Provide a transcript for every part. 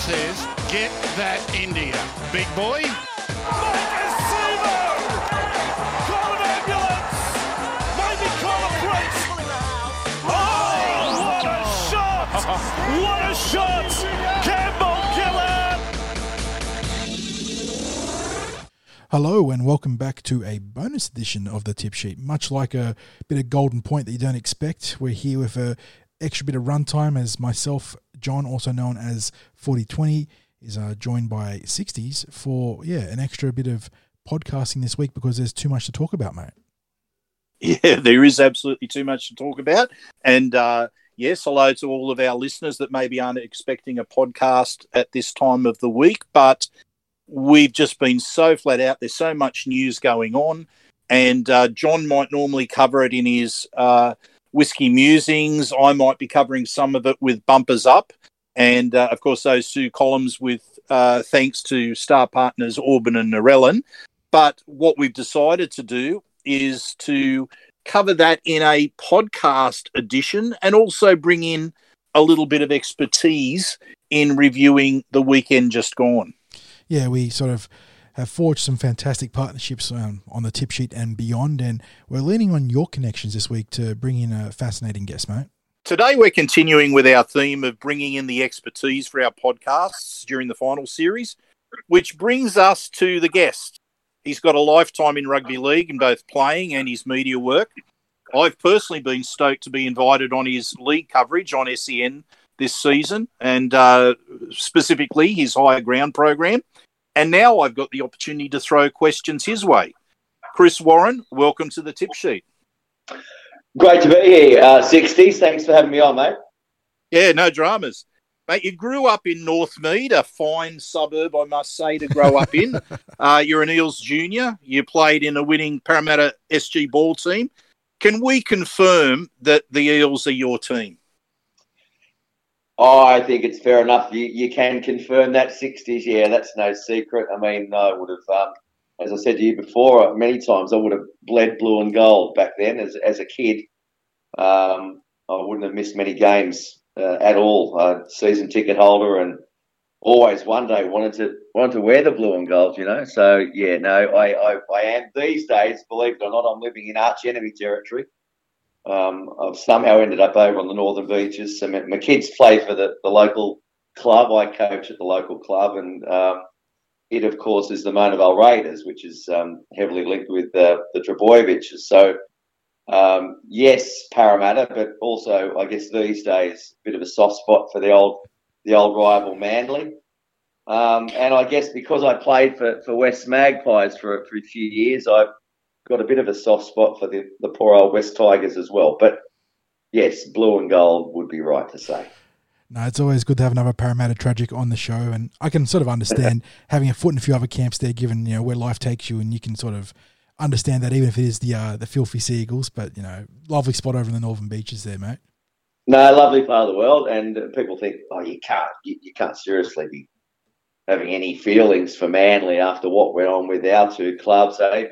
says, get that India. Big boy. What a shot! What a shot! Campbell Gillard! Hello and welcome back to a bonus edition of the tip sheet. Much like a bit of golden point that you don't expect, we're here with a extra bit of runtime as myself, John, also known as 4020, is uh, joined by 60s for yeah an extra bit of podcasting this week because there's too much to talk about, mate. Yeah, there is absolutely too much to talk about. And uh, yes, hello to all of our listeners that maybe aren't expecting a podcast at this time of the week, but we've just been so flat out. There's so much news going on. And uh, John might normally cover it in his uh, Whiskey Musings. I might be covering some of it with Bumpers Up. And uh, of course, those two columns with uh, thanks to star partners Auburn and Narellan. But what we've decided to do is to cover that in a podcast edition and also bring in a little bit of expertise in reviewing the weekend just gone. Yeah, we sort of have forged some fantastic partnerships um, on the tip sheet and beyond, and we're leaning on your connections this week to bring in a fascinating guest, mate. Today, we're continuing with our theme of bringing in the expertise for our podcasts during the final series, which brings us to the guest. He's got a lifetime in rugby league in both playing and his media work. I've personally been stoked to be invited on his league coverage on SEN this season, and uh, specifically his higher ground program. And now I've got the opportunity to throw questions his way. Chris Warren, welcome to the tip sheet. Great to be here, uh, 60s. Thanks for having me on, mate. Yeah, no dramas. Mate, you grew up in Northmead, a fine suburb, I must say, to grow up in. uh, you're an Eels junior. You played in a winning Parramatta SG ball team. Can we confirm that the Eels are your team? Oh, I think it's fair enough. You, you can confirm that 60s. Yeah, that's no secret. I mean, I would have, um, as I said to you before, many times I would have bled blue and gold back then as, as a kid. Um, I wouldn't have missed many games uh, at all. Uh, season ticket holder and always one day wanted to wanted to wear the blue and gold, you know. So yeah, no, I, I, I am these days, believe it or not, I'm living in arch enemy territory. Um, I've somehow ended up over on the northern beaches. So my, kids play for the, the local club. I coach at the local club, and um, it, of course, is the Mona Vale Raiders, which is um, heavily linked with uh, the Trbojevics. So, um, yes, Parramatta, but also, I guess these days, a bit of a soft spot for the old the old rival Manly. Um, and I guess because I played for, for Wests Magpies for, for a few years, I've got a bit of a soft spot for the, the poor old Wests Tigers as well. But yes, blue and gold would be right to say. No, it's always good to have another Parramatta tragic on the show, and I can sort of understand having a foot in a few other camps there, given you know where life takes you, and you can sort of understand that even if it is the uh, the filthy seagulls. But you know, lovely spot over in the northern beaches there, mate. No, lovely part of the world, and people think, oh, you can't, you, you can't seriously be having any feelings for Manly after what went on with our two clubs, eh,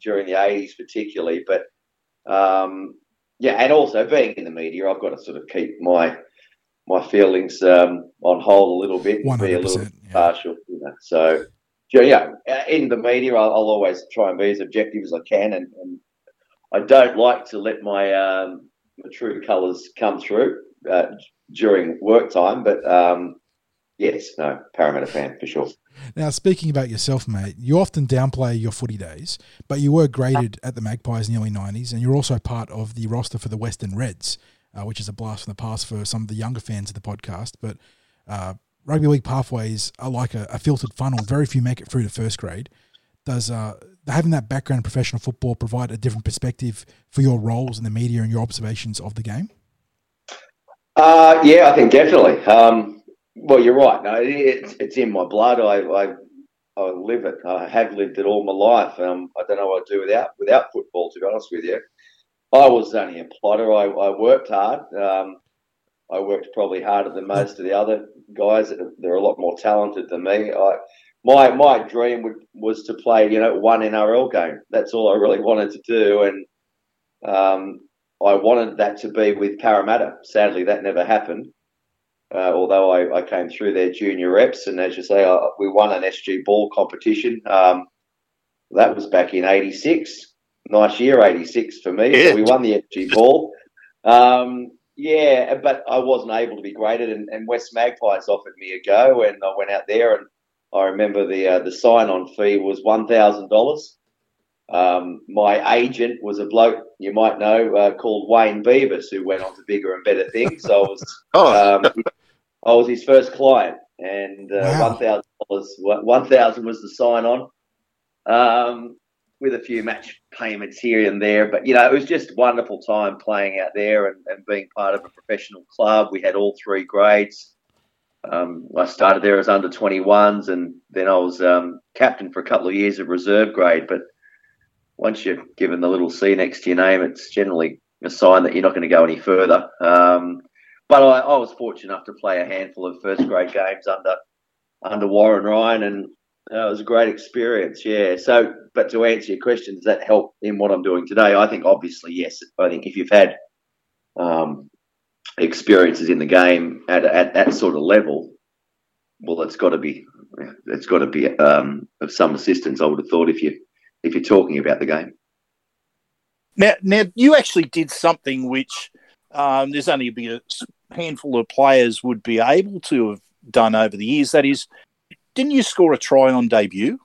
during the eighties particularly. But um, yeah, and also being in the media, I've got to sort of keep my my feelings um, on hold a little bit and be a little yeah. partial. You know, so yeah, in the media, I'll, I'll always try and be as objective as I can, and, and I don't like to let my um, my true colours come through uh, during work time. But um, yes, no, Parramatta fan for sure. Now, speaking about yourself, mate, you often downplay your footy days, but you were graded at the Magpies in the early 90s, and you're also part of the roster for the Western Reds, uh, which is a blast from the past for some of the younger fans of the podcast. But uh, rugby league pathways are like a, a, filtered funnel. Very few make it through to first grade. Does uh, having that background in professional football provide a different perspective for your roles in the media and your observations of the game? Uh, yeah, I think definitely. Um, well, you're right. No, it's it's in my blood. I, I I live it. I have lived it all my life. Um, I don't know what I'd do without without football. To be honest with you, I was only a plotter. I, I worked hard. Um, I worked probably harder than most of the other guys. They're a lot more talented than me. I, my my dream would, was to play, you know, one NRL game. That's all I really wanted to do, and um, I wanted that to be with Parramatta. Sadly, that never happened. Uh, although I, I, came through their junior reps. And as you say, I, we won an SG ball competition. Um, that was back in 86. Nice year, 86 for me. Yeah. So we won the SG ball. Um, yeah, but I wasn't able to be graded, and, and Wests Magpies offered me a go, and I went out there, and I remember the uh, the sign on fee was one thousand dollars. Um, my agent was a bloke you might know uh, called Wayne Beavis, who went on to bigger and better things. So I was, oh. um, I was his first client, and uh, wow. one thousand dollars, one thousand was the sign on, um, with a few match payments here and there. But you know, it was just a wonderful time playing out there and, and being part of a professional club. We had all three grades. Um, I started there as under 21s, and then I was um, captain for a couple of years of reserve grade. But once you're given the little C next to your name, it's generally a sign that you're not going to go any further. Um, but I, I, was fortunate enough to play a handful of first grade games under under Warren Ryan, and uh, it was a great experience. Yeah. So, but to answer your question, does that help in what I'm doing today? I think obviously yes. I think if you've had um, experiences in the game at, at that sort of level, well, it's got to be it's got to be um, of some assistance. I would have thought if you if you're talking about the game. Now, now you actually did something which um, there's only a handful of players would be able to have done over the years. That is, didn't you score a try on debut?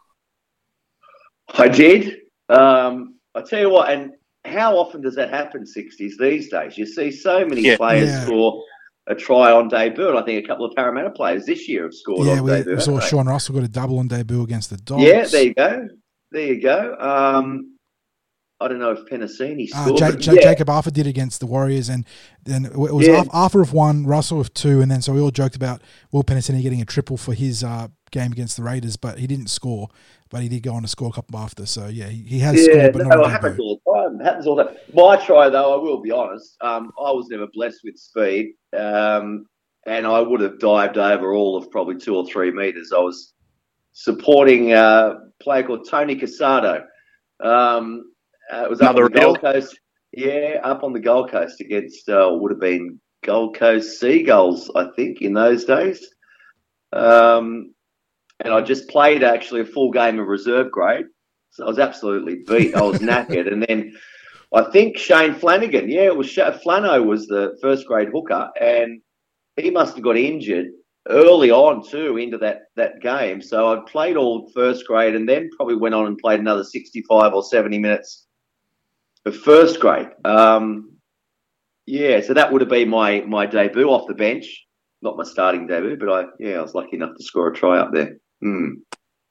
I did. Um, I tell you what, and how often does that happen? Sixties these days, you see so many yeah. players yeah. score a try on debut. And I think a couple of Parramatta players this year have scored yeah, on we, debut. We saw Sean Russell got a double on debut against the Dogs. Yeah, there you go. There you go. Um, I don't know if Penisini ah, scored. Uh, J- J- yeah. Jacob Arthur did against the Warriors, and then it was yeah. Arthur of one, Russell of two, and then so we all joked about Will Penisini getting a triple for his uh, game against the Raiders, but he didn't score. But he did go on to score a couple after, so yeah, he, has yeah, scored. But no, it happens all the time. It happens all the time. My try, though, I will be honest, um, I was never blessed with speed, um, and I would have dived over all of probably two or three meters. I was supporting uh, a player called Tony Casado. Um, uh, it was Another up on the Gold Coast. Yeah, up on the Gold Coast against uh, would have been Gold Coast Seagulls, I think, in those days. Um, and I just played actually a full game of reserve grade, so I was absolutely beat. I was knackered, and then I think Shane Flanagan, yeah, it was Flano was the first grade hooker, and he must have got injured early on too into that that game. So I played all first grade, and then probably went on and played another sixty-five or seventy minutes of first grade. Um, yeah, so that would have been my my debut off the bench, not my starting debut, but I yeah I was lucky enough to score a try up there. Hmm.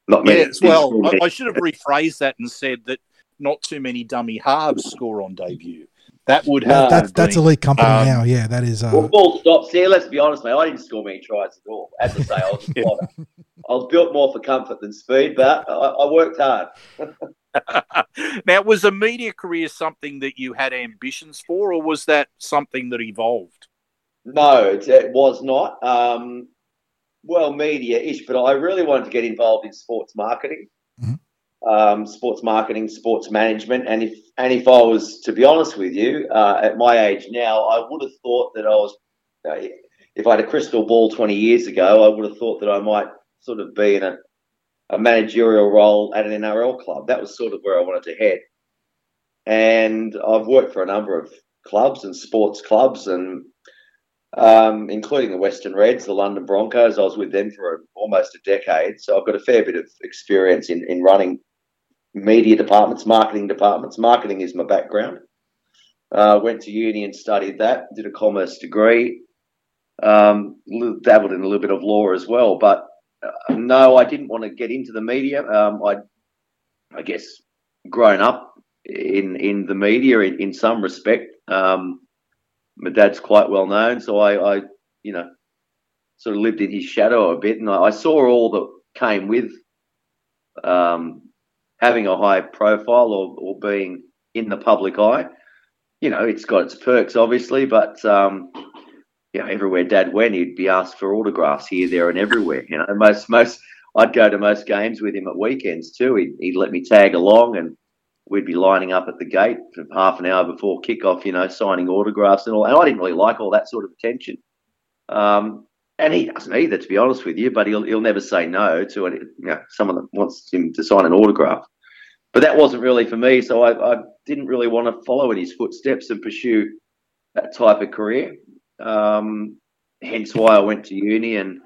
Not many. Yes, well, I, I should have rephrased that and said that not too many dummy halves score on debut. That would have. that's, that's elite company um, now. Yeah, that is. Uh... Well, full stop. See, let's be honest, mate. I didn't score many tries at all. As I say, I was yeah. I was built more for comfort than speed, but I, I worked hard. now, was a media career something that you had ambitions for, or was that something that evolved? No, it, it was not. Um, well, media-ish, but I really wanted to get involved in sports marketing. Um, sports marketing, sports management, and if and if I was to be honest with you, uh, at my age now, I would have thought that I was. If I had a crystal ball 20 years ago, I would have thought that I might sort of be in a a managerial role at an NRL club. That was sort of where I wanted to head. And I've worked for a number of clubs and sports clubs, and um, including the Western Reds, the London Broncos. I was with them for almost a decade, so I've got a fair bit of experience in, in running media departments, marketing departments. Marketing is my background. Uh, went to uni and studied that. Did a commerce degree. Um, dabbled in a little bit of law as well, but uh, no, I didn't want to get into the media. Um, I, I guess, grown up in in the media in, in some respect. Um, my dad's quite well known, so I, I, you know, sort of lived in his shadow a bit, and I, I saw all that came with um, having a high profile or, or being in the public eye. You know, it's got its perks, obviously, but um, you know, everywhere Dad went, he'd be asked for autographs here, there, and everywhere. You know, most most I'd go to most games with him at weekends too. He'd, he'd let me tag along, and we'd be lining up at the gate for half an hour before kickoff. You know, signing autographs and all. And I didn't really like all that sort of attention. Um, and he doesn't either, to be honest with you. But he'll he'll never say no to it. You know, someone that wants him to sign an autograph. But that wasn't really for me, so I, I didn't really want to follow in his footsteps and pursue that type of career. Um, hence why I went to uni and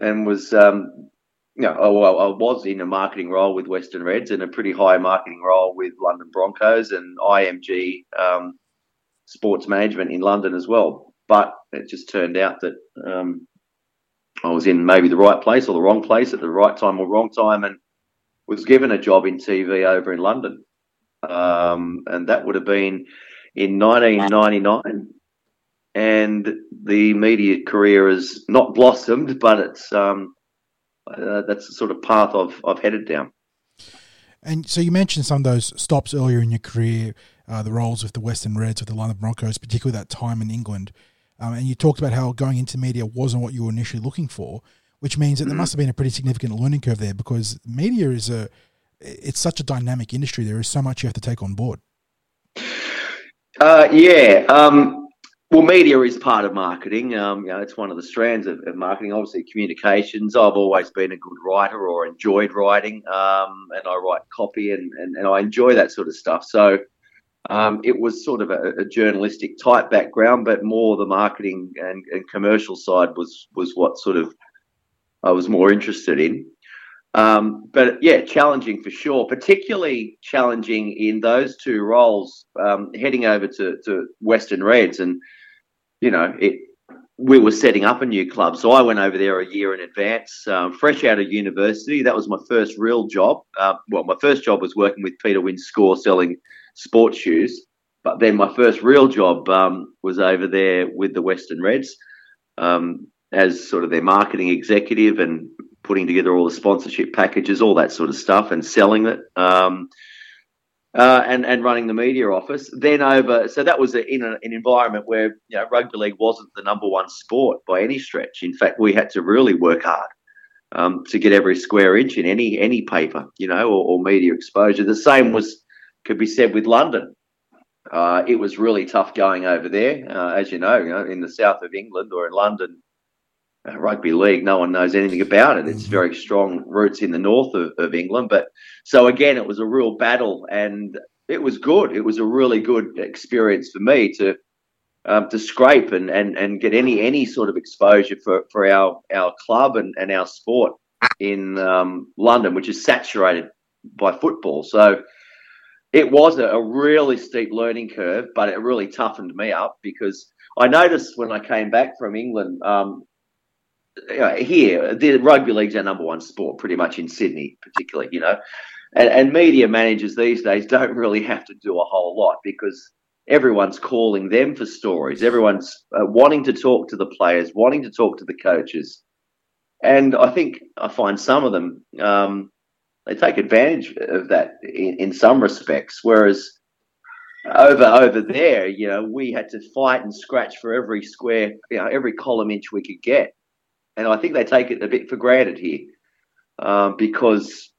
and was um, you know, I, I was in a marketing role with Western Reds and a pretty high marketing role with London Broncos and IMG um, Sports Management in London as well. But it just turned out that um, I was in maybe the right place or the wrong place at the right time or wrong time, and was given a job in TV over in London, um, and that would have been in 1999 and the media career has not blossomed, but it's um, uh, that's the sort of path I've I've headed down. And so you mentioned some of those stops earlier in your career, uh, the roles with the Western Reds, with the London Broncos, particularly that time in England. Um, and you talked about how going into media wasn't what you were initially looking for, which means that there mm-hmm. must have been a pretty significant learning curve there because media is a it's such a dynamic industry. There is so much you have to take on board. Uh, yeah. Um, well, media is part of marketing. Um, you know, it's one of the strands of, of, marketing. Obviously, communications. I've always been a good writer or enjoyed writing, um, and I write copy and, and, and I enjoy that sort of stuff. So um, it was sort of a, a, journalistic type background, but more the marketing and, and, commercial side was was what sort of I was more interested in. Um, but yeah, challenging for sure, particularly challenging in those two roles, um, heading over to, to Western Reds and you know, it, we were setting up a new club. So I went over there a year in advance, um, fresh out of university. That was my first real job. Uh, well, my first job was working with Peter Wynn's Score selling sports shoes. But then my first real job um, was over there with the Western Reds um, as sort of their marketing executive and putting together all the sponsorship packages, all that sort of stuff, and selling it. Um, uh, and and running the media office. Then over, so that was in a, an environment where you know rugby league wasn't the number one sport by any stretch. In fact, we had to really work hard um, to get every square inch in any any paper, you know, or, or media exposure. The same was could be said with London. Uh, it was really tough going over there, uh, as you know, you know, in the south of England or in London uh, rugby league, no one knows anything about it. It's very strong roots in the north of, of England. But so again, it was a real battle, and it was good. It was a really good experience for me to um, to scrape and, and, and get any any sort of exposure for, for our our club and, and our sport in um, London, which is saturated by football. So it was a, really steep learning curve, but it really toughened me up because I noticed when I came back from England, um, here, the rugby league's our number one sport, pretty much in Sydney, particularly, you know. And, and media managers these days don't really have to do a whole lot because everyone's calling them for stories. Everyone's uh, wanting to talk to the players, wanting to talk to the coaches. And I think I find some of them, um, they take advantage of that in, in some respects. Whereas over over there, you know, we had to fight and scratch for every square, you know, every column inch we could get and I think they take it a bit for granted here um, because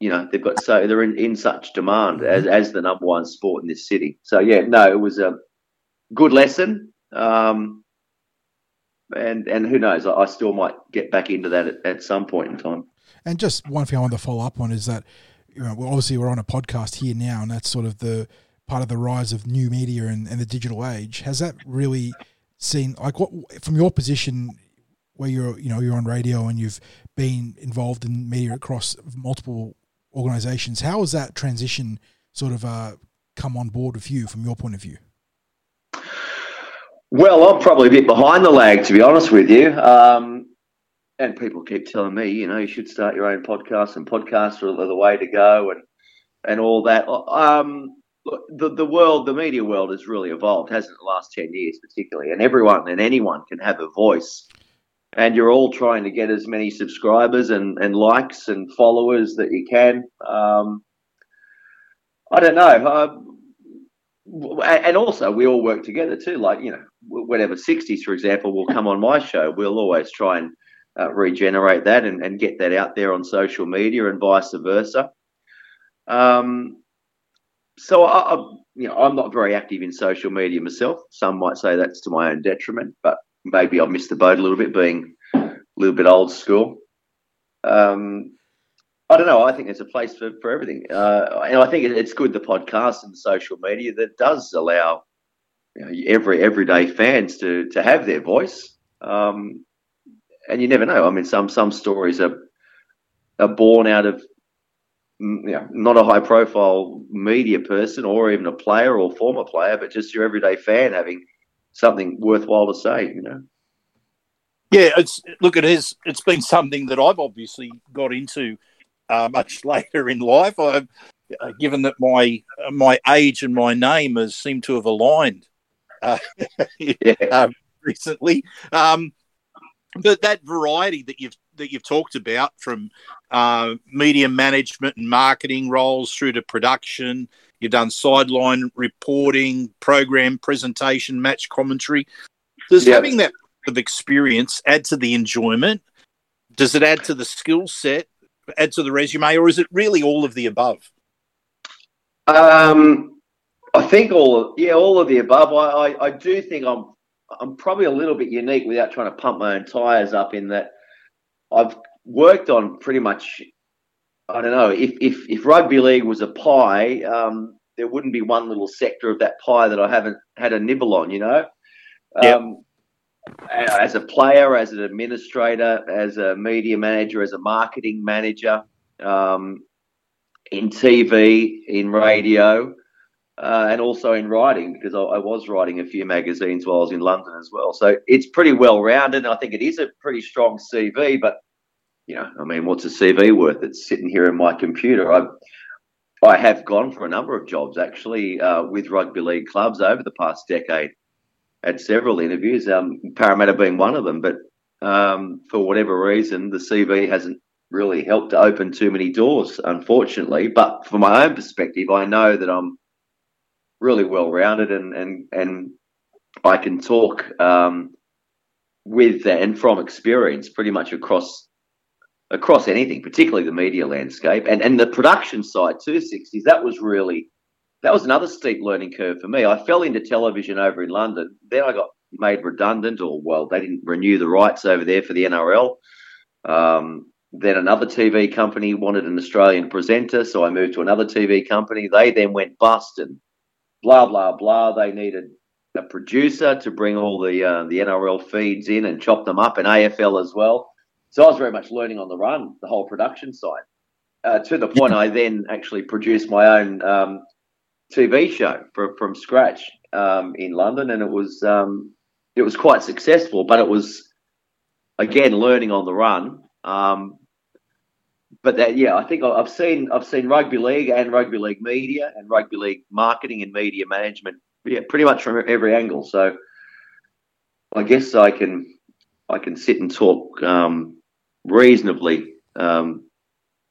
you know they've got so they're in, in such demand as as the number one sport in this city. So yeah, no, it was a good lesson. Um, and and who knows? I, I, still might get back into that at, at, some point in time. And just one thing I want to follow up on is that you know, obviously we're on a podcast here now, and that's sort of the part of the rise of new media and, and the digital age. Has that really seen like what from your position where you're you know you're on radio and you've been involved in media across multiple organizations how has that transition sort of uh, come on board with you from your point of view well i'm probably a bit behind the lag to be honest with you um, and people keep telling me you know you should start your own podcast and podcasts are the way to go and and all that um, the, the world, the media world has really evolved, hasn't it, the last 10 years particularly? And everyone and anyone can have a voice and you're all trying to get as many subscribers and, and likes and followers that you can. Um, I don't know. Uh, and also, we all work together too. Like, you know, whatever 60s, for example, will come on my show. We'll always try and uh, regenerate that and, and, get that out there on social media and vice versa. Um, so, I, I, you know, I'm not very active in social media myself. Some might say that's to my own detriment, but maybe I've missed the boat a little bit, being a little bit old school. Um, I don't know. I think there's a place for, for everything. Uh, and I think it's good the podcast and social media that does allow you know, every everyday fans to to have their voice. Um, and you never know. I mean, some some stories are are born out of mm, you know, not a high profile media person or even a player or former player, but just your everyday fan having something worthwhile to say. You know. Yeah, it's look, it is. It's been something that I've obviously got into uh, much later in life. I've uh, given that my uh, my age and my name has seemed to have aligned uh, yeah. Um, recently. Um, but that variety that you've that you've talked about, from uh, media management and marketing roles through to production, you've done sideline reporting, program presentation, match commentary. Does yeah. having that of experience add to the enjoyment? Does it add to the skill set? add to the resume, or is it really all of the above? Um, I think all of, yeah, all of the above. I, I, I do think I'm I'm probably a little bit unique without trying to pump my own tires up in that I've worked on pretty much. I don't know if if if rugby league was a pie, um, there wouldn't be one little sector of that pie that I haven't had a nibble on. You know. Yep. Um, as a player, as an administrator, as a media manager, as a marketing manager, um, in TV, in radio, uh, and also in writing because I, I, was writing a few magazines while I was in London as well. So it's pretty well rounded. I think it is a pretty strong CV. But you know, I mean, what's a CV worth? It's sitting here in my computer. I I have gone for a number of jobs actually uh, with rugby league clubs over the past decade had several interviews, um, Parramatta being one of them. But um, for whatever reason, the CV hasn't really helped to open too many doors, unfortunately. But from my own perspective, I know that I'm really well rounded and and and I can talk um, with and from experience pretty much across across anything, particularly the media landscape and and the production side too. Sixties that was really that was another steep learning curve for me. I fell into television over in London. Then I got made redundant, or well, they didn't renew the rights over there for the NRL. Um, then another TV company wanted an Australian presenter, so I moved to another TV company. They then went bust and blah blah blah. They needed a producer to bring all the uh, the NRL feeds in and chop them up, and AFL as well. So I was very much learning on the run, the whole production side. Uh, to the point, I then actually produced my own um, TV show from, from scratch um, in London, and it was um, it was quite successful. But it was again learning on the run. But that yeah, I think I've seen I've seen rugby league and rugby league media and rugby league marketing and media management. Yeah, pretty much from every angle. So I guess I can I can sit and talk um, reasonably um,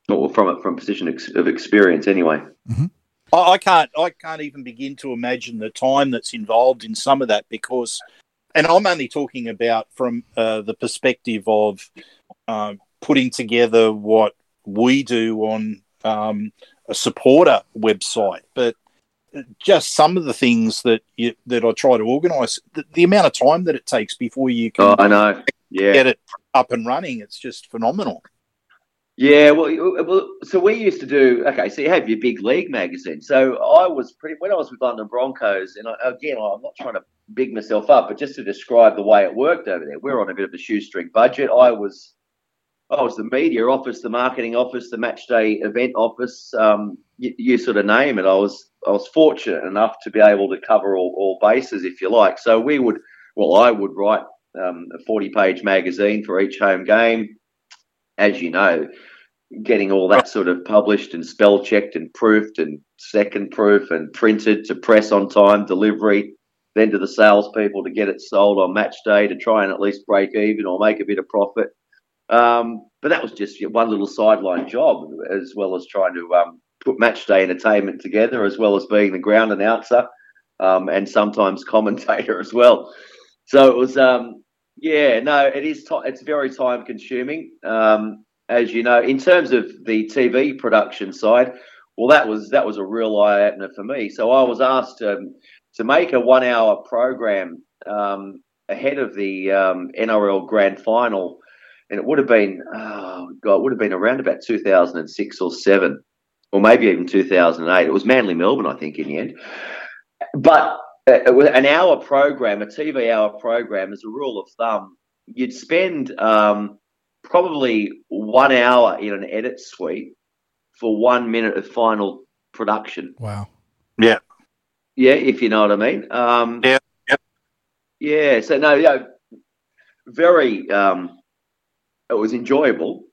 from a from a position of experience anyway. Mm-hmm. I can't I can't even begin to imagine the time that's involved in some of that because, and I'm only talking about from uh, the perspective of uh, putting together what we do on um, a supporter website, but just some of the things that you, that I try to organise, the, the, amount of time that it takes before you can oh, I know. Yeah. get it up and running, it's just phenomenal. Yeah, well, well, so we used to do. Okay, so you have your big league magazine. So I was pretty when I was with London Broncos, and I, again, I'm not trying to big myself up, but just to describe the way it worked over there, we are on a bit of a shoestring budget. I was, I was the media office, the marketing office, the match day event office. Um, you, you, sort of name it. I was, I was fortunate enough to be able to cover all, all bases, if you like. So we would, well, I would write um, a 40 page magazine for each home game as you know, getting all that sort of published and spell checked and proofed and second proof and printed to press on time, delivery, then to the salespeople to get it sold on match day to try and at least break even or make a bit of profit. Um, but that was just one little sideline job, as well as trying to um, put match day entertainment together, as well as being the ground announcer um, and sometimes commentator as well. So it was, um, yeah, no, it is. T- it's very time consuming, um, as you know. In terms of the TV production side, well, that was that was a real eye opener for me. So I was asked to to make a one hour program um, ahead of the um, NRL Grand Final, and it would have been, oh God, it would have been around about 2006 or seven, or maybe even 2008. It was Manly Melbourne, I think, in the end. But uh, it was an hour program, a TV hour program, as a rule of thumb, you'd spend um, probably one hour in an edit suite for one minute of final production. Wow. Yeah. Yeah, if you know what I mean. Um, Yeah, yep. Yeah. So no, yeah, very. Um, it was enjoyable,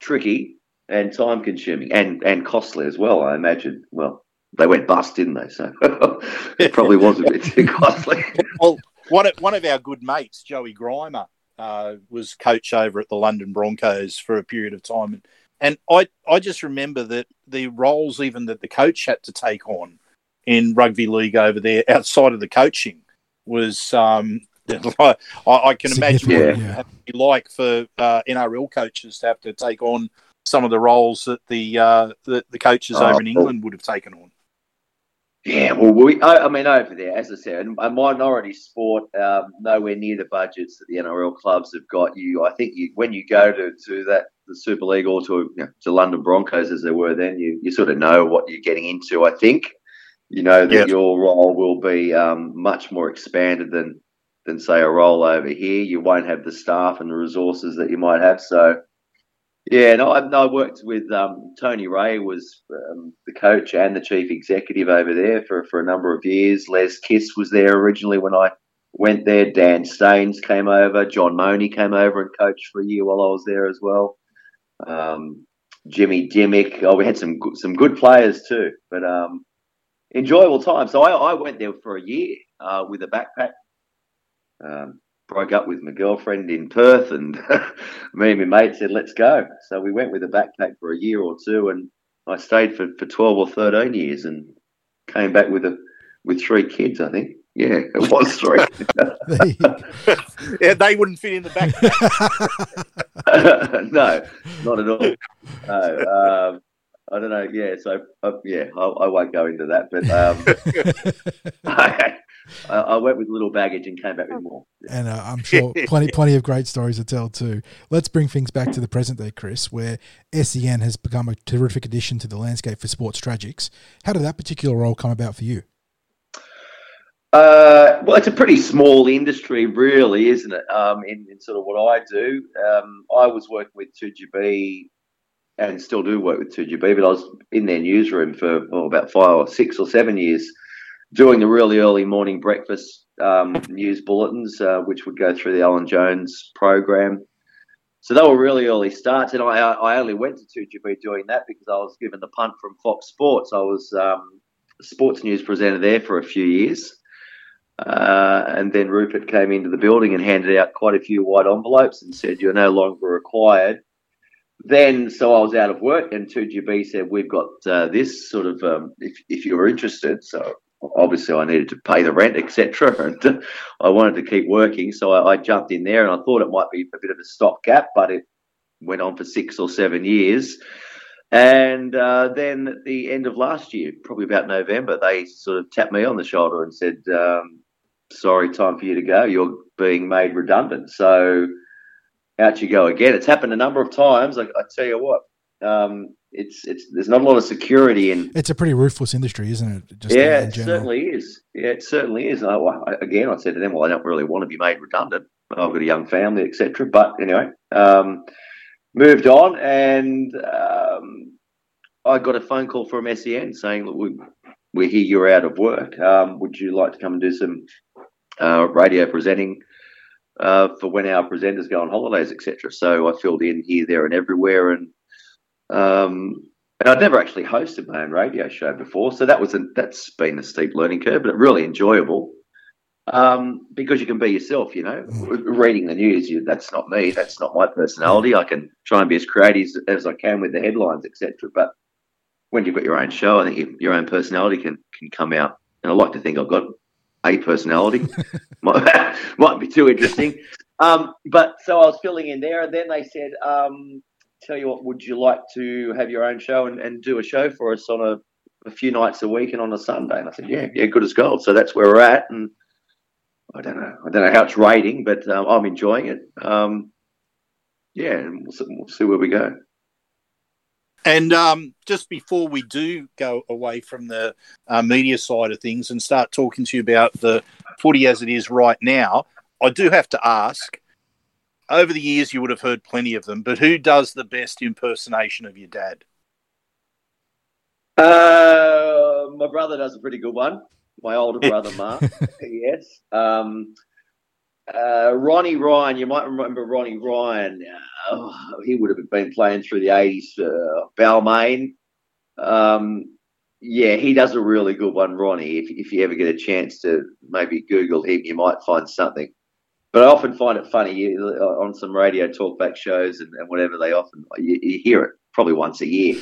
tricky, and time consuming, and and costly as well. I imagine. Well, they went bust, didn't they? So it probably was a bit too costly. Well, one of, one of our good mates, Joey Grima, uh, was coach over at the London Broncos for a period of time, and, and I I just remember that the roles even that the coach had to take on in rugby league over there outside of the coaching was um, I, I can imagine what Significant, it yeah. had to be like for uh, NRL coaches to have to take on some of the roles that the uh, the, the coaches Oh, over in England would have taken on. Yeah, well, we, I, I mean, over there, as I said, a minority sport, um, nowhere near the budgets that the NRL clubs have got. You, I think, you, when you go to, to that the Super League or to you know, to London Broncos as they were then, you, you sort of know what you're getting into. I think you know that Yeah. your role will be um, much more expanded than than say a role over here. You won't have the staff and the resources that you might have. So. Yeah, no, I, no, I worked with um, Tony Rea was um, the coach and the chief executive over there for, for a number of years. Les Kiss was there originally when I went there. Dan Stains came over. John Monie came over and coached for a year while I was there as well. Um, Jimmy Dymock. Oh, we had some good, some good players too, but um, enjoyable time. So I, I went there for a year uh, with a backpack. Um, broke up with my girlfriend in Perth, and me and my mate said, "Let's go." So we went with a backpack for a year or two, and I stayed for, for twelve or thirteen years, and came back with a with three kids. I think, yeah, it was three. There you go. Yeah, they wouldn't fit in the back. no, not at all. No, um, I don't know. Yeah, so uh, yeah, I, I won't go into that, but um, I, I went with little baggage and came back with more. and uh, I'm sure plenty plenty of great stories to tell too. Let's bring things back to the present day, Chris, where SEN has become a terrific addition to the landscape for sports tragics. How did that particular role come about for you? Uh, well, it's a pretty small industry, really, isn't it? Um, in, in sort of what I do, um, I was working with 2GB and still do work with 2GB, but I was in their newsroom for oh, about five or six or seven years, doing the really early morning breakfast um, news bulletins, uh, which would go through the Alan Jones program. So they were really early starts, and I, I only went to 2GB doing that because I was given the punt from Fox Sports. I was um, sports news presenter there for a few years. Uh, and then Rupert came into the building and handed out quite a few white envelopes and said, You're no longer required. Then, so I was out of work, and 2GB said, We've got uh, this sort of, um, if, if you're interested. So obviously, I needed to pay the rent, etc. And I wanted to keep working. So I, I jumped in there, and I thought it might be a bit of a stopgap, but it went on for six or seven years. And uh, then at the end of last year, probably about November, they sort of tapped me on the shoulder and said, um, "Sorry, time for you to go. You're being made redundant." So out you go again. It's happened a number of times. I, I tell you what, um, it's it's there's not a lot of security in. It's a pretty ruthless industry, isn't it? Just yeah, it certainly is. Yeah, it certainly is. I, again, I said to them, "Well, I don't really want to be made redundant. I've got a young family, etc." But anyway. Um, moved on and um, I got a phone call from SEN saying, look, we, we hear you're out of work. Um, would you like to come and do some uh, radio presenting uh, for when our presenters go on holidays, etc.? So I filled in here, there, and everywhere, and um, and I'd never actually hosted my own radio show before, so that was a, that's been a steep learning curve, but really enjoyable um, because you can be yourself. You know, reading the news, you, that's not me. That's not my personality. I can try and be as creative as I can with the headlines, etc. But when you've got your own show, I think you, your own personality can can come out. And I like to think I've got a personality. might, might be too interesting. Um, but so I was filling in there, and then they said, um, "Tell you what, would you like to have your own show and, and do a show for us on a, a few nights a week and on a Sunday?" And I said, "Yeah, yeah, good as gold." So that's where we're at, and I don't know. I don't know how it's rating, but um, I'm enjoying it. Um, yeah, and we'll see, we'll see where we go. And um, just before we do go away from the uh, media side of things and start talking to you about the footy as it is right now, I do have to ask. Over the years, you would have heard plenty of them, but who does the best impersonation of your dad? Uh, my brother does a pretty good one. My older brother, Mark. yes. Um, uh, Ronnie Ryan, you might remember Ronnie Ryan. Uh, he would have been playing through the 80s, uh, Balmain. Um, yeah, he does a really good one, Ronnie. If, if you ever get a chance to maybe Google him, you might find something. But I often find it funny on some radio talkback shows and, and whatever they often you, you hear it probably once a year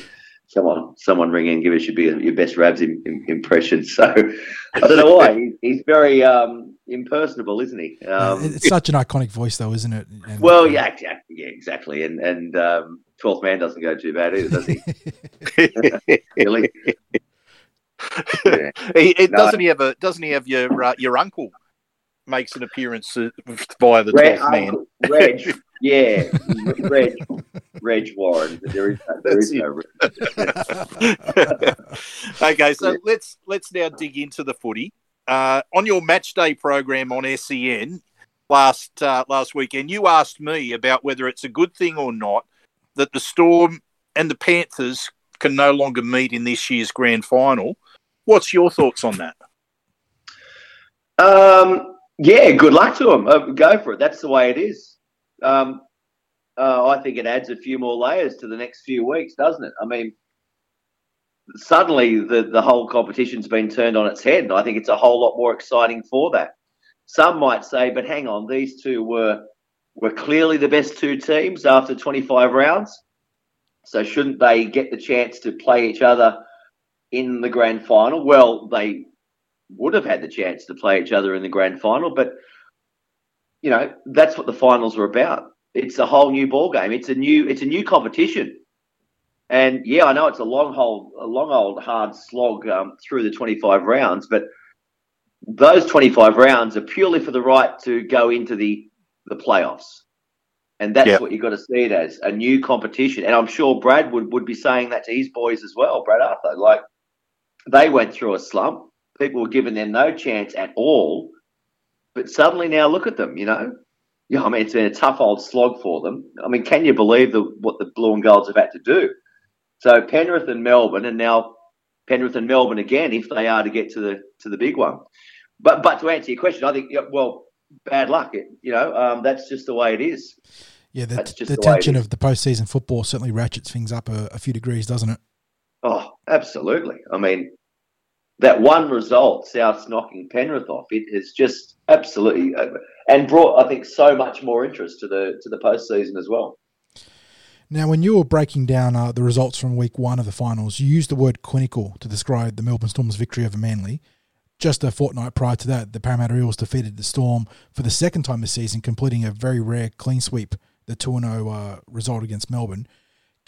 someone someone ring in give us your, your best Rabs in, in, impression. So I don't know why he's, he's very um, impersonable, isn't he? Um, it's such an iconic voice, though, isn't it? And, well, yeah, exactly, yeah, exactly. And and um, Twelfth Man doesn't go too bad either, does he? really? Yeah. He, it, no. Doesn't he have a? Doesn't he have your uh, your uncle makes an appearance uh, via the Twelfth Man? Reg, yeah, Reg, Reg Warren. There is, there is no. okay, so let's let's now dig into the footy. Uh, on your match day program on SEN last uh, last weekend, you asked me about whether it's a good thing or not that the Storm and the Panthers can no longer meet in this year's grand final. What's your thoughts on that? Um, yeah, good luck to them. Uh, go for it. That's the way it is um, uh, I think it adds a few more layers to the next few weeks, doesn't it? I mean, suddenly the, the whole competition's been turned on its head. I think it's a whole lot more exciting for that. Some might say, but hang on, these two were were clearly the best two teams after 25 rounds. So shouldn't they get the chance to play each other in the grand final? Well, they would have had the chance to play each other in the grand final, but you know, that's what the finals are about. It's a whole new ball game. It's a new it's a new competition. And yeah, I know it's a long hold, a long old hard slog um, through the 25 rounds, but those 25 rounds are purely for the right to go into the the playoffs. And that's yep. what you've got to see it as a new competition. And I'm sure Brad would, would be saying that to his boys as well, Brad Arthur. Like they went through a slump. People were giving them no chance at all but suddenly now look at them, you know. Yeah, I mean, it's been a tough old slog for them. I mean, can you believe the, what the Blue and Golds have had to do? So Penrith and Melbourne, and now Penrith and Melbourne again, if they are to get to the to the big one. But but to answer your question, I think well, bad luck. It, you know, um, that's just the way it is. Yeah, the, the, the tension of the postseason football certainly ratchets things up a, a few degrees, doesn't it? Oh, absolutely. I mean, that one result, South's knocking Penrith off, it has just absolutely and brought, I think, so much more interest to the to the postseason as well. Now, when you were breaking down uh, the results from week one of the finals, you used the word clinical to describe the Melbourne Storm's victory over Manly. Just a fortnight prior to that, the Parramatta Eels defeated the Storm for the second time this season, completing a very rare clean sweep, the 2 0 uh, result against Melbourne.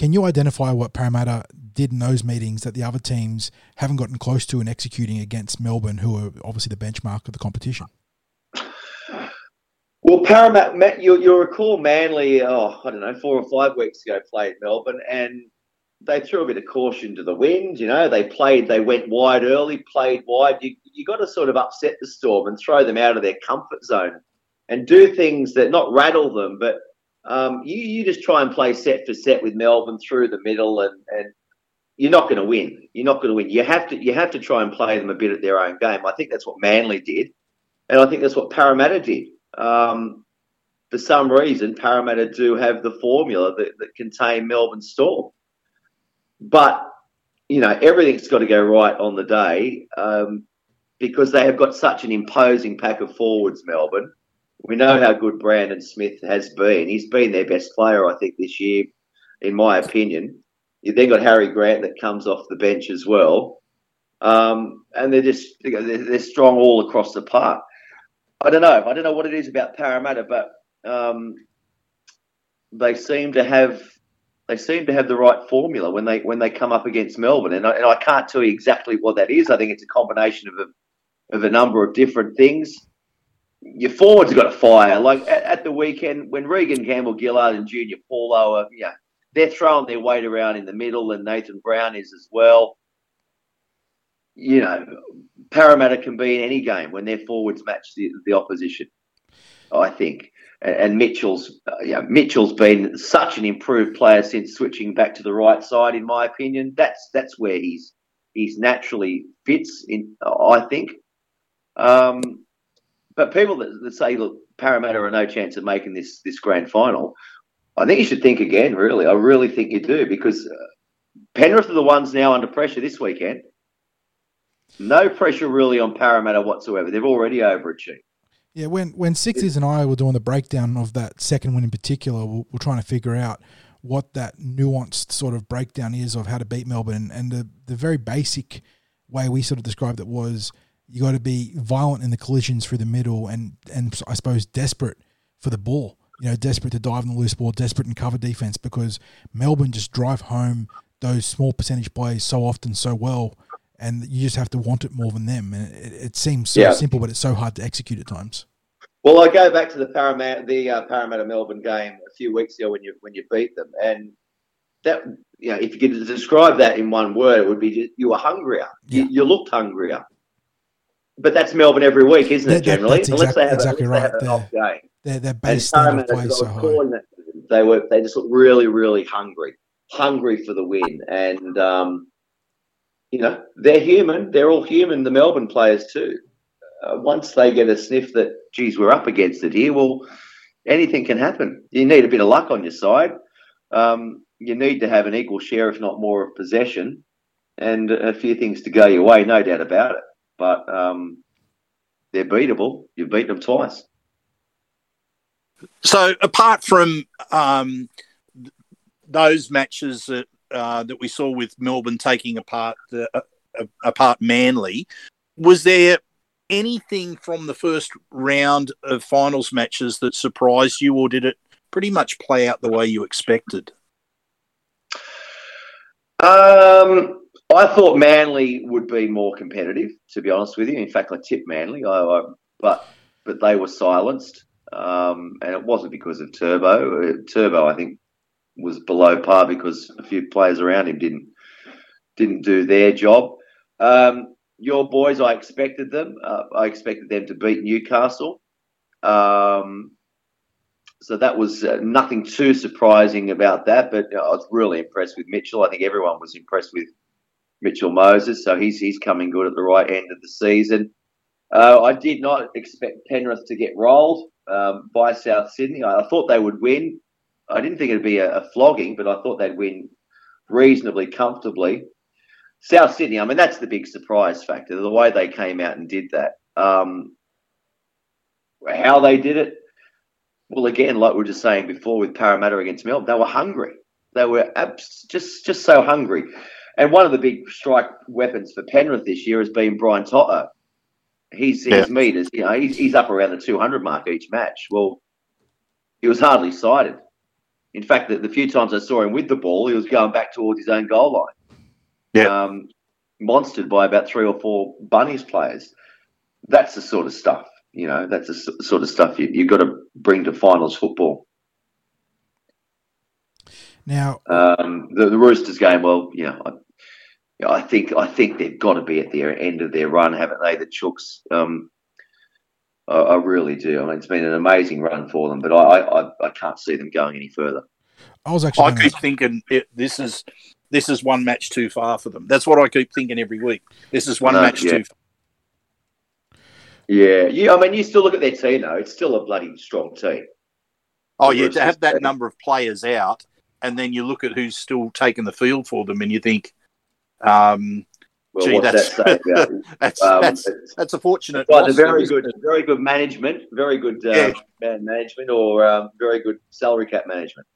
Can you identify what Parramatta did in those meetings that the other teams haven't gotten close to in executing against Melbourne, who are obviously the benchmark of the competition? Well, Parramatta, you, you'll recall Manly, oh, I don't know, four or five weeks ago played Melbourne and they threw a bit of caution to the wind. You know, they played, they went wide early, played wide. You, you got to sort of upset the storm and throw them out of their comfort zone and do things that not rattle them, but um, you, you just try and play set for set with Melbourne through the middle, and, and you're not going to win. You're not going to win. You have to you have to try and play them a bit at their own game. I think that's what Manly did, and I think that's what Parramatta did. Um, for some reason, Parramatta do have the formula that, that contain Melbourne Storm, but you know everything's got to go right on the day um, because they have got such an imposing pack of forwards, Melbourne. We know how good Brandon Smith has been. He's been their best player, I think, this year, in my opinion. You then got Harry Grant that comes off the bench as well, um, and they're just they're, strong all across the park. I don't know. I don't know what it is about Parramatta, but um, they seem to have they seem to have the right formula when they when they come up against Melbourne, and I, and I can't tell you exactly what that is. I think it's a combination of a, of a number of different things your forwards have got to fire. Like at, at the weekend, when Reagan Campbell Gillard and Junior Paulo are, yeah, they're throwing their weight around in the middle, and Nathan Brown is as well. You know, Parramatta can be in any game when their forwards match the, the opposition. I think, and, and Mitchell's, uh, yeah, Mitchell's been such an improved player since switching back to the right side. In my opinion, that's that's where he's he's naturally fits in. I think. Um, but people that, that say, look, Parramatta are no chance of making this this grand final. I think you should think again. Really, I really think you do because uh, Penrith are the ones now under pressure this weekend. No pressure really on Parramatta whatsoever. They've already overachieved. Yeah, when when Sixes and I were doing the breakdown of that second win in particular, we're, we're trying to figure out what that nuanced sort of breakdown is of how to beat Melbourne. And the, the very basic way we sort of described it was you got to be violent in the collisions through the middle and, and I suppose desperate for the ball. You know, desperate to dive in the loose ball, desperate in cover defense because Melbourne just drive home those small percentage plays so often so well and you just have to want it more than them. And it, it seems so Yeah. simple, but it's so hard to execute at times. Well, I go back to the Parramatta, the uh, Parramatta Melbourne game a few weeks ago when you when you beat them, and that you know, if you could describe that in one word, it would be just, you were hungrier. Yeah. You, you looked hungrier. But that's Melbourne every week, isn't it? That- Generally, that's unless they have, exactly unless they right have an off game. Their, their And base standard of Parramatta, play so I high. that they were they just looked really, really hungry, hungry for the win, and um, you know they're human. They're all human. The Melbourne players too. Uh, once they get a sniff that, geez, we're up against it here. Well, anything can happen. You need a bit of luck on your side. Um, you need to have an equal share, if not more, of possession, and a few things to go your way, no doubt about it. But um, they're beatable. You've beaten them twice. So, apart from um, those matches that uh, that we saw with Melbourne taking apart the, uh, apart Manly, was there anything from the first round of finals matches that surprised you, or did it pretty much play out the way you expected? Um, I thought Manly would be more competitive, to be honest with you. In fact, I tipped Manly, I, I, but but they were silenced, um, and it wasn't because of Turbo. Uh, Turbo, I think, was below par because a few players around him didn't didn't do their job. Um, your boys, I expected them. Uh, I expected them to beat Newcastle. Um, so that was uh, nothing too surprising about that, but uh, I was really impressed with Mitchell. I think everyone was impressed with Mitchell Moses, so he's he's coming good at the right end of the season. Uh, I did not expect Penrith to get rolled um, by South Sydney. I, I thought they would win. I didn't think it'd be a, a flogging, but I thought they'd win reasonably comfortably. South Sydney, I mean, that's the big surprise factor, the way they came out and did that. Um, how they did it, well, again, like we were just saying before with Parramatta against Melbourne, they were hungry. They were abs- just just so hungry. And one of the big strike weapons for Penrith this year has been Brian To'o. He's Yeah. his meters, you know, he's, he's up around the 200 mark each match. Well, he was hardly sighted. In fact, the, the few times I saw him with the ball, he was going back towards his own goal line. Yeah. Um, monstered by about three or four Bunnies players. That's the sort of stuff, you know, that's the sort of stuff you, you've got to bring to finals football. Now, Um, the, the Roosters game, well, you know, I, you know, I think I think they've got to be at the end of their run, haven't they? The Chooks, um, I, I really do. I mean, it's been an amazing run for them, but I, I, I can't see them going any further. I was actually I gonna- keep thinking it, this is this is one match too far for them. That's what I keep thinking every week. This is one No, match yeah. too. far. Yeah, yeah. I mean, you still look at their team though; it's still a bloody strong team. Oh The yeah, to have that team. number of players out, and then you look at who's still taking the field for them, and you think, um, Well, Gee, that's- that say about? that's um, that's that's a fortunate. Well, the very good, very good management, very good uh, Yeah. man management, or um, very good salary cap management,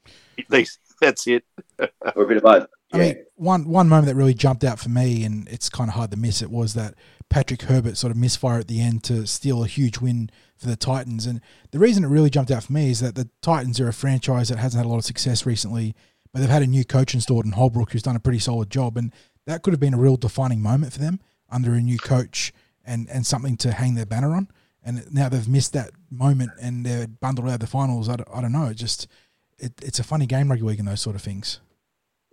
These- That's it. or a bit of both. I mean, one one moment that really jumped out for me, and it's kind of hard to miss it, was that Patrick Herbert sort of misfire at the end to steal a huge win for the Titans. And the reason it really jumped out for me is that the Titans are a franchise that hasn't had a lot of success recently, but they've had a new coach installed in Holbrook who's done a pretty solid job, and that could have been a real defining moment for them under a new coach and and something to hang their banner on. and now they've missed that moment and they're bundled out of the finals. I don't, I don't know. It just it, it's a funny game rugby league and those sort of things.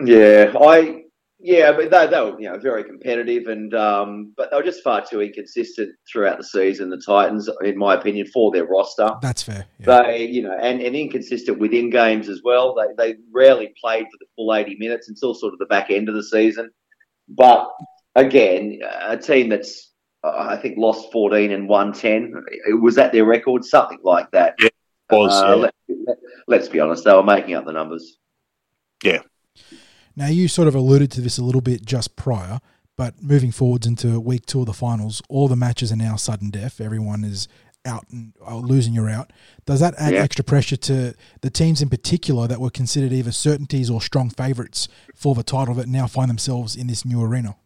Yeah, I yeah, but they, they were you know very competitive and um, but they were just far too inconsistent throughout the season. The Titans, in my opinion, for their roster, That's fair. Yeah. they you know and, and inconsistent within games as well. They they rarely played for the full eighty minutes until sort of the back end of the season. But again, a team that's uh, I think lost fourteen and won ten. Was that their record? Something like that. Yeah, Was Uh, yeah. let, let's be honest, they were making up the numbers. Now, you sort of alluded to this a little bit just prior, but moving forwards into week two of the finals, all the matches are now sudden death. Everyone is out and uh, losing you're out. Does that add Yeah. extra pressure to the teams in particular that were considered either certainties or strong favourites for the title that now find themselves in this new arena?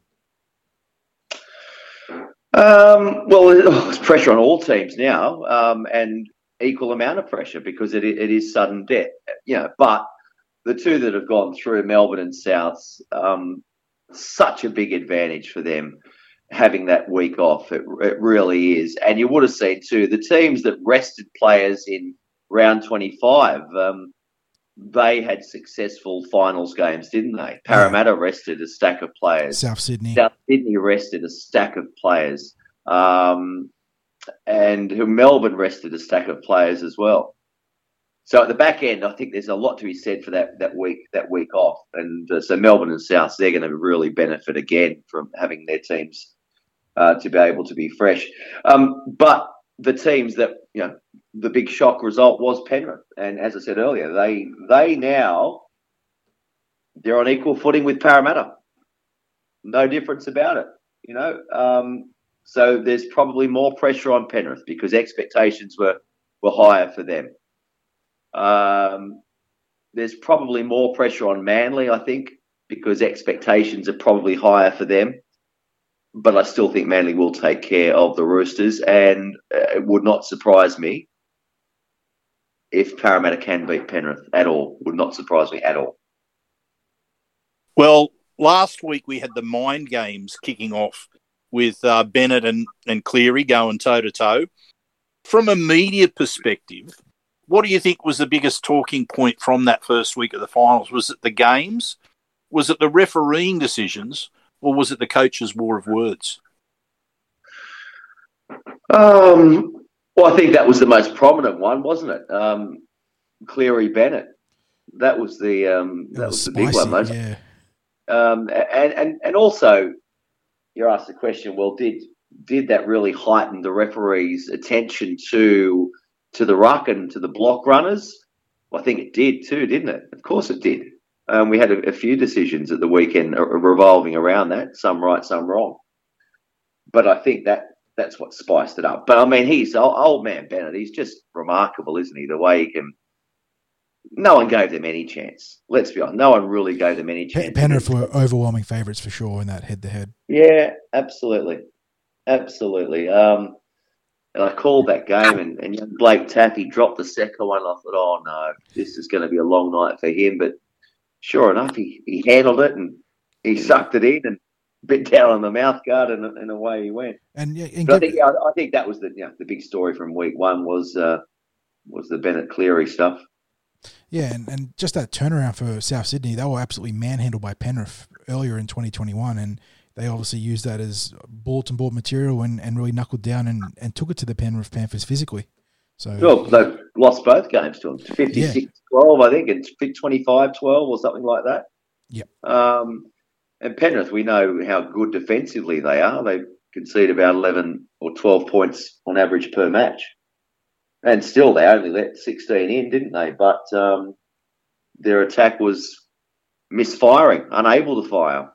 Um, well, it's pressure on all teams now, um, and equal amount of pressure because it, it is sudden death. You know, but the two that have gone through, Melbourne and Souths, um, such a big advantage for them having that week off. It, it really is, and you would have seen too the teams that rested players in round twenty-five. Um, they had successful finals games, didn't they? Parramatta rested a stack of players. South Sydney. South Sydney rested a stack of players, um, and who Melbourne rested a stack of players as well. So at the back end, I think there's a lot to be said for that that week that week off, and uh, so Melbourne and South they're going to really benefit again from having their teams uh, to be able to be fresh. Um, but the teams that you know, the big shock result was Penrith, and as I said earlier, they they now they're on equal footing with Parramatta no difference about it. You know, um, so there's probably more pressure on Penrith because expectations were were higher for them. Um, there's probably more pressure on Manly, I think, because expectations are probably higher for them. But I still think Manly will take care of the Roosters, and uh, it would not surprise me if Parramatta can beat Penrith at all. Would not surprise me at all. Well, last week we had the mind games kicking off with uh, Bennett and, and Cleary going toe to toe. From a media perspective, what do you think was the biggest talking point from that first week of the finals? Was it the games? Was it the refereeing decisions? Or was it the coach's war of words? Um, well, I think that was the most prominent one, wasn't it? Um, Cleary Bennett. That was the um, that was was, the big spicy, one. Most, yeah. um, and and and also, you're asked the question. Well, did did that really heighten the referee's attention to to the ruck and to the block runners? Well, I think it did too, didn't it? Of course, it did. Um, we had a, a few decisions at the weekend uh, revolving around that, some right, some wrong. But I think that that's what spiced it up. But I mean, he's old, old man Bennett. He's just remarkable, isn't he? The way he can. No one gave them any chance. Let's be honest. No one really gave them any chance. Penrith were overwhelming favourites for sure in that head to head. Yeah, absolutely, absolutely. Um, and I called that game, and, and young Blake Taaffe dropped the second one. I thought, oh no, this is going to be a long night for him. But sure enough, he, he handled it and he sucked it in and bit down on the mouth guard, and, and away he went. And yeah, and But I give- think I, I think that was the you know, the big story from week one was uh, was the Bennett Cleary stuff. Yeah, and, and just that turnaround for South Sydney, they were absolutely manhandled by Penrith earlier in 2021, and they obviously used that as bulletin board material and, and really knuckled down and, and took it to the Penrith Panthers physically. So Well, they lost both games to him, 56-12, I think, and 25-12 or something like that. Yep. Um, and Penrith, we know how good defensively they are. They concede about 11 or 12 points on average per match. And still, they only let 16 in, didn't they? But um, their attack was misfiring, unable to fire.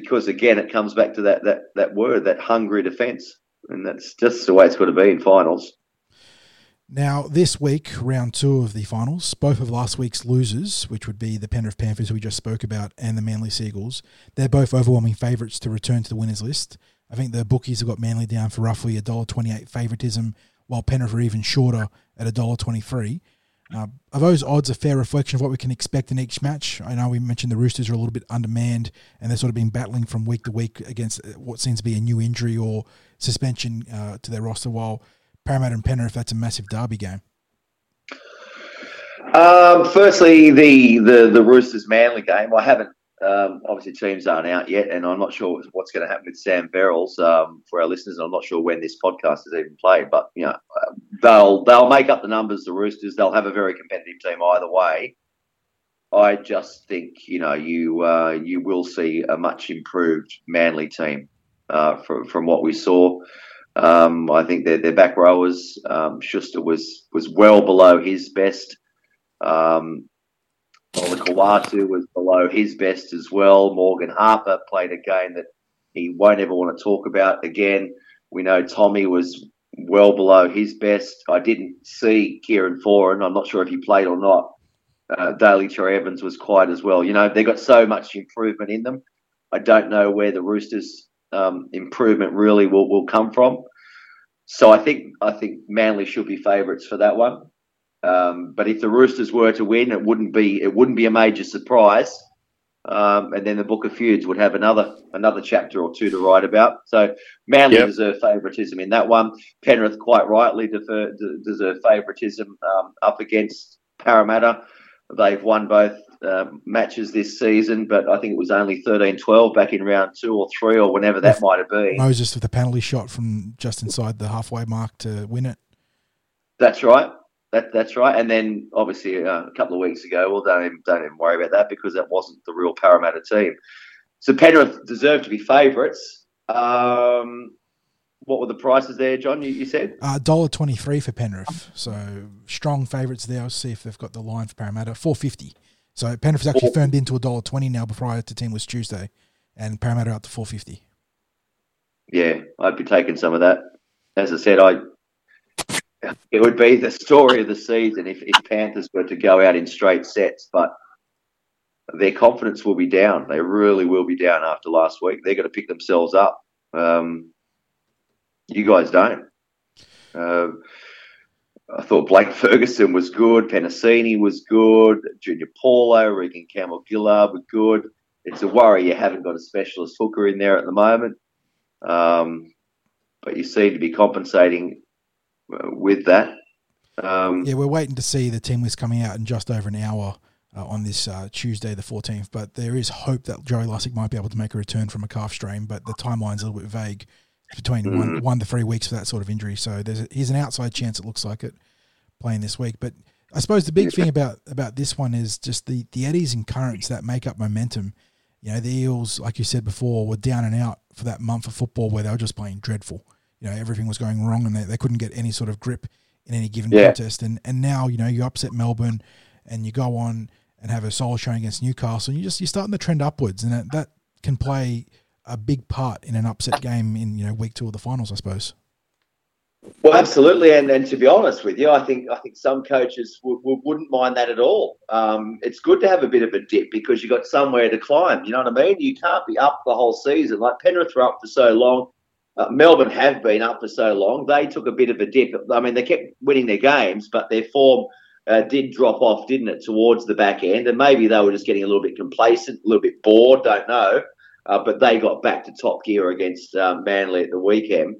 Because, again, it comes back to that, that, that word, that hungry defence. And that's just the way it's got to be in finals. Now, this week, round two of the finals, both of last week's losers, which would be the Penrith Panthers, we just spoke about, and the Manly Sea Eagles, they're both overwhelming favourites to return to the winners list. I think the bookies have got Manly down for roughly $1.28 favouritism, while Penrith are even shorter at $1.23. Uh, are those odds a fair reflection of what we can expect in each match? I know we mentioned the Roosters are a little bit undermanned and they're sort of been battling from week to week against what seems to be a new injury or suspension uh, to their roster. While Parramatta and Penrith, that's a massive derby game. Um, firstly, the, the the Roosters Manly game. I haven't um, obviously teams aren't out yet, and I'm not sure what's going to happen with Sam Verrills um, for our listeners. I'm not sure when this podcast is even played, but you know they'll they'll make up the numbers. The Roosters they'll have a very competitive team either way. I just think you know you uh, you will see a much improved Manly team uh, from from what we saw. Um, I think their their back rowers um, Schuster was was well below his best. Um, Olakau'atu was below his best as well. Morgan Harper played a game that he won't ever want to talk about again. We know Tommy was well below his best. I didn't see Kieran Foran. I'm not sure if he played or not. Uh, Daly Cherry Evans was quiet as well. You know, they got so much improvement in them. I don't know where the Roosters' um, improvement really will, will come from. So I think I think Manly should be favourites for that one. Um, but if the Roosters were to win, it wouldn't be it wouldn't be a major surprise. Um, and then the Book of Feuds would have another another chapter or two to write about. So Manly yep. deserve favouritism in that one. Penrith quite rightly defer, deserve favouritism um, up against Parramatta. They've won both uh, matches this season, but I think it was only 13-12 back in round two or three or whenever that might have been. Moses with the penalty shot from just inside the halfway mark to win it. That's right. That, that's right. And then obviously uh, a couple of weeks ago, well, don't even, don't even worry about that because that wasn't the real Parramatta team. So Penrith deserved to be favourites. Um, what were the prices there, John? You, you said uh, dollar twenty three for Penrith. So strong favourites there. I'll see if they've got the line for Parramatta. Four fifty. So Penrith has actually firmed into a dollar twenty now. Prior to team was Tuesday, and Parramatta up to four fifty. Yeah, I'd be taking some of that. As I said, I it would be the story of the season if, if Panthers were to go out in straight sets, but their confidence will be down. They really will be down after last week. They're going to pick themselves up. Um, you guys don't. Uh, I thought Blake Ferguson was good. Penisini was good. Junior Paulo, Reagan Campbell Gillard were good. It's a worry you haven't got a specialist hooker in there at the moment. Um, but you seem to be compensating with that. Um, yeah, we're waiting to see the team list coming out in just over an hour uh, on this uh, Tuesday, the 14th. But there is hope that Joey Lussick might be able to make a return from a calf strain, but the timeline's a little bit vague. It's between mm. one, one to three weeks for that sort of injury. So there's a, here's an outside chance, it looks like it, playing this week. But I suppose the big thing about, about this one is just the, the eddies and currents that make up momentum. You know, the Eels, like you said before, were down and out for that month of football where they were just playing dreadful you know everything was going wrong and they, they couldn't get any sort of grip in any given yeah. contest. And and now you know you upset Melbourne and you go on and have a solo showing against Newcastle, and you just you're starting to trend upwards, and that, that can play a big part in an upset game in you know week two of the finals, I suppose. Well, absolutely, and, and to be honest with you, I think I think some coaches w- w- wouldn't mind that at all. Um, it's good to have a bit of a dip because you've got somewhere to climb. You know what I mean? You can't be up the whole season. Like Penrith were up for so long, uh, Melbourne have been up for so long. They took a bit of a dip. I mean, they kept winning their games, but their form uh, did drop off, didn't it, towards the back end? And maybe they were just getting a little bit complacent, a little bit bored, don't know. Uh, but they got back to top gear against um, Manly at the weekend.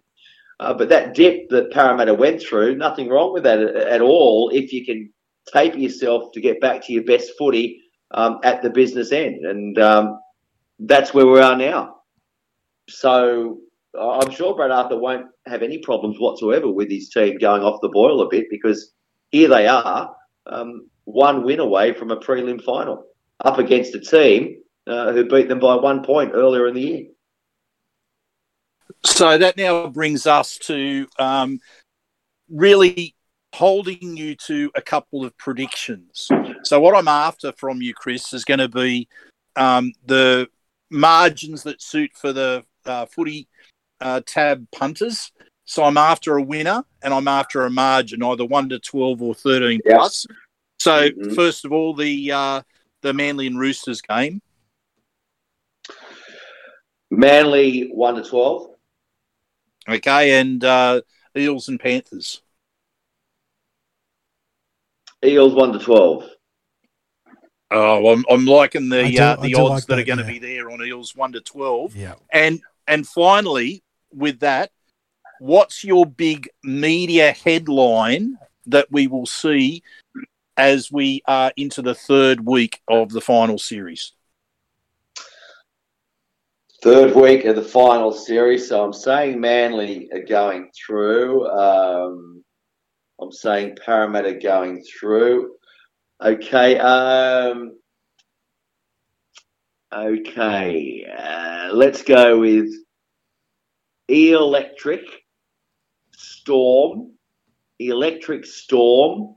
Uh, but that dip that Parramatta went through, nothing wrong with that at, at all if you can taper yourself to get back to your best footy um, at the business end. And um, that's where we are now. So I'm sure Brad Arthur won't have any problems whatsoever with his team going off the boil a bit because here they are, um, one win away from a prelim final up against a team uh, who beat them by one point earlier in the year. So that now brings us to um, really holding you to a couple of predictions. So what I'm after from you, Chris, is going to be um, the margins that suit for the uh, footy uh, tab punters. So I'm after a winner and I'm after a margin, either one to twelve or thirteen yep. plus. So mm-hmm. first of all, the uh, the Manly and Roosters game. Manly one to twelve. Okay, and uh, Eels and Panthers. Eels one to twelve. Oh, I'm, I'm liking the do, uh, the odds like that, that, are going to yeah. be there on Eels one to twelve. Yeah, and and finally with that, what's your big media headline that we will see as we are into the third week of the final series? Third week of the final series. So I'm saying Manly are going through. Um, I'm saying Parramatta going through. Okay. Um, okay. Uh, let's go with Electric Storm. Electric Storm.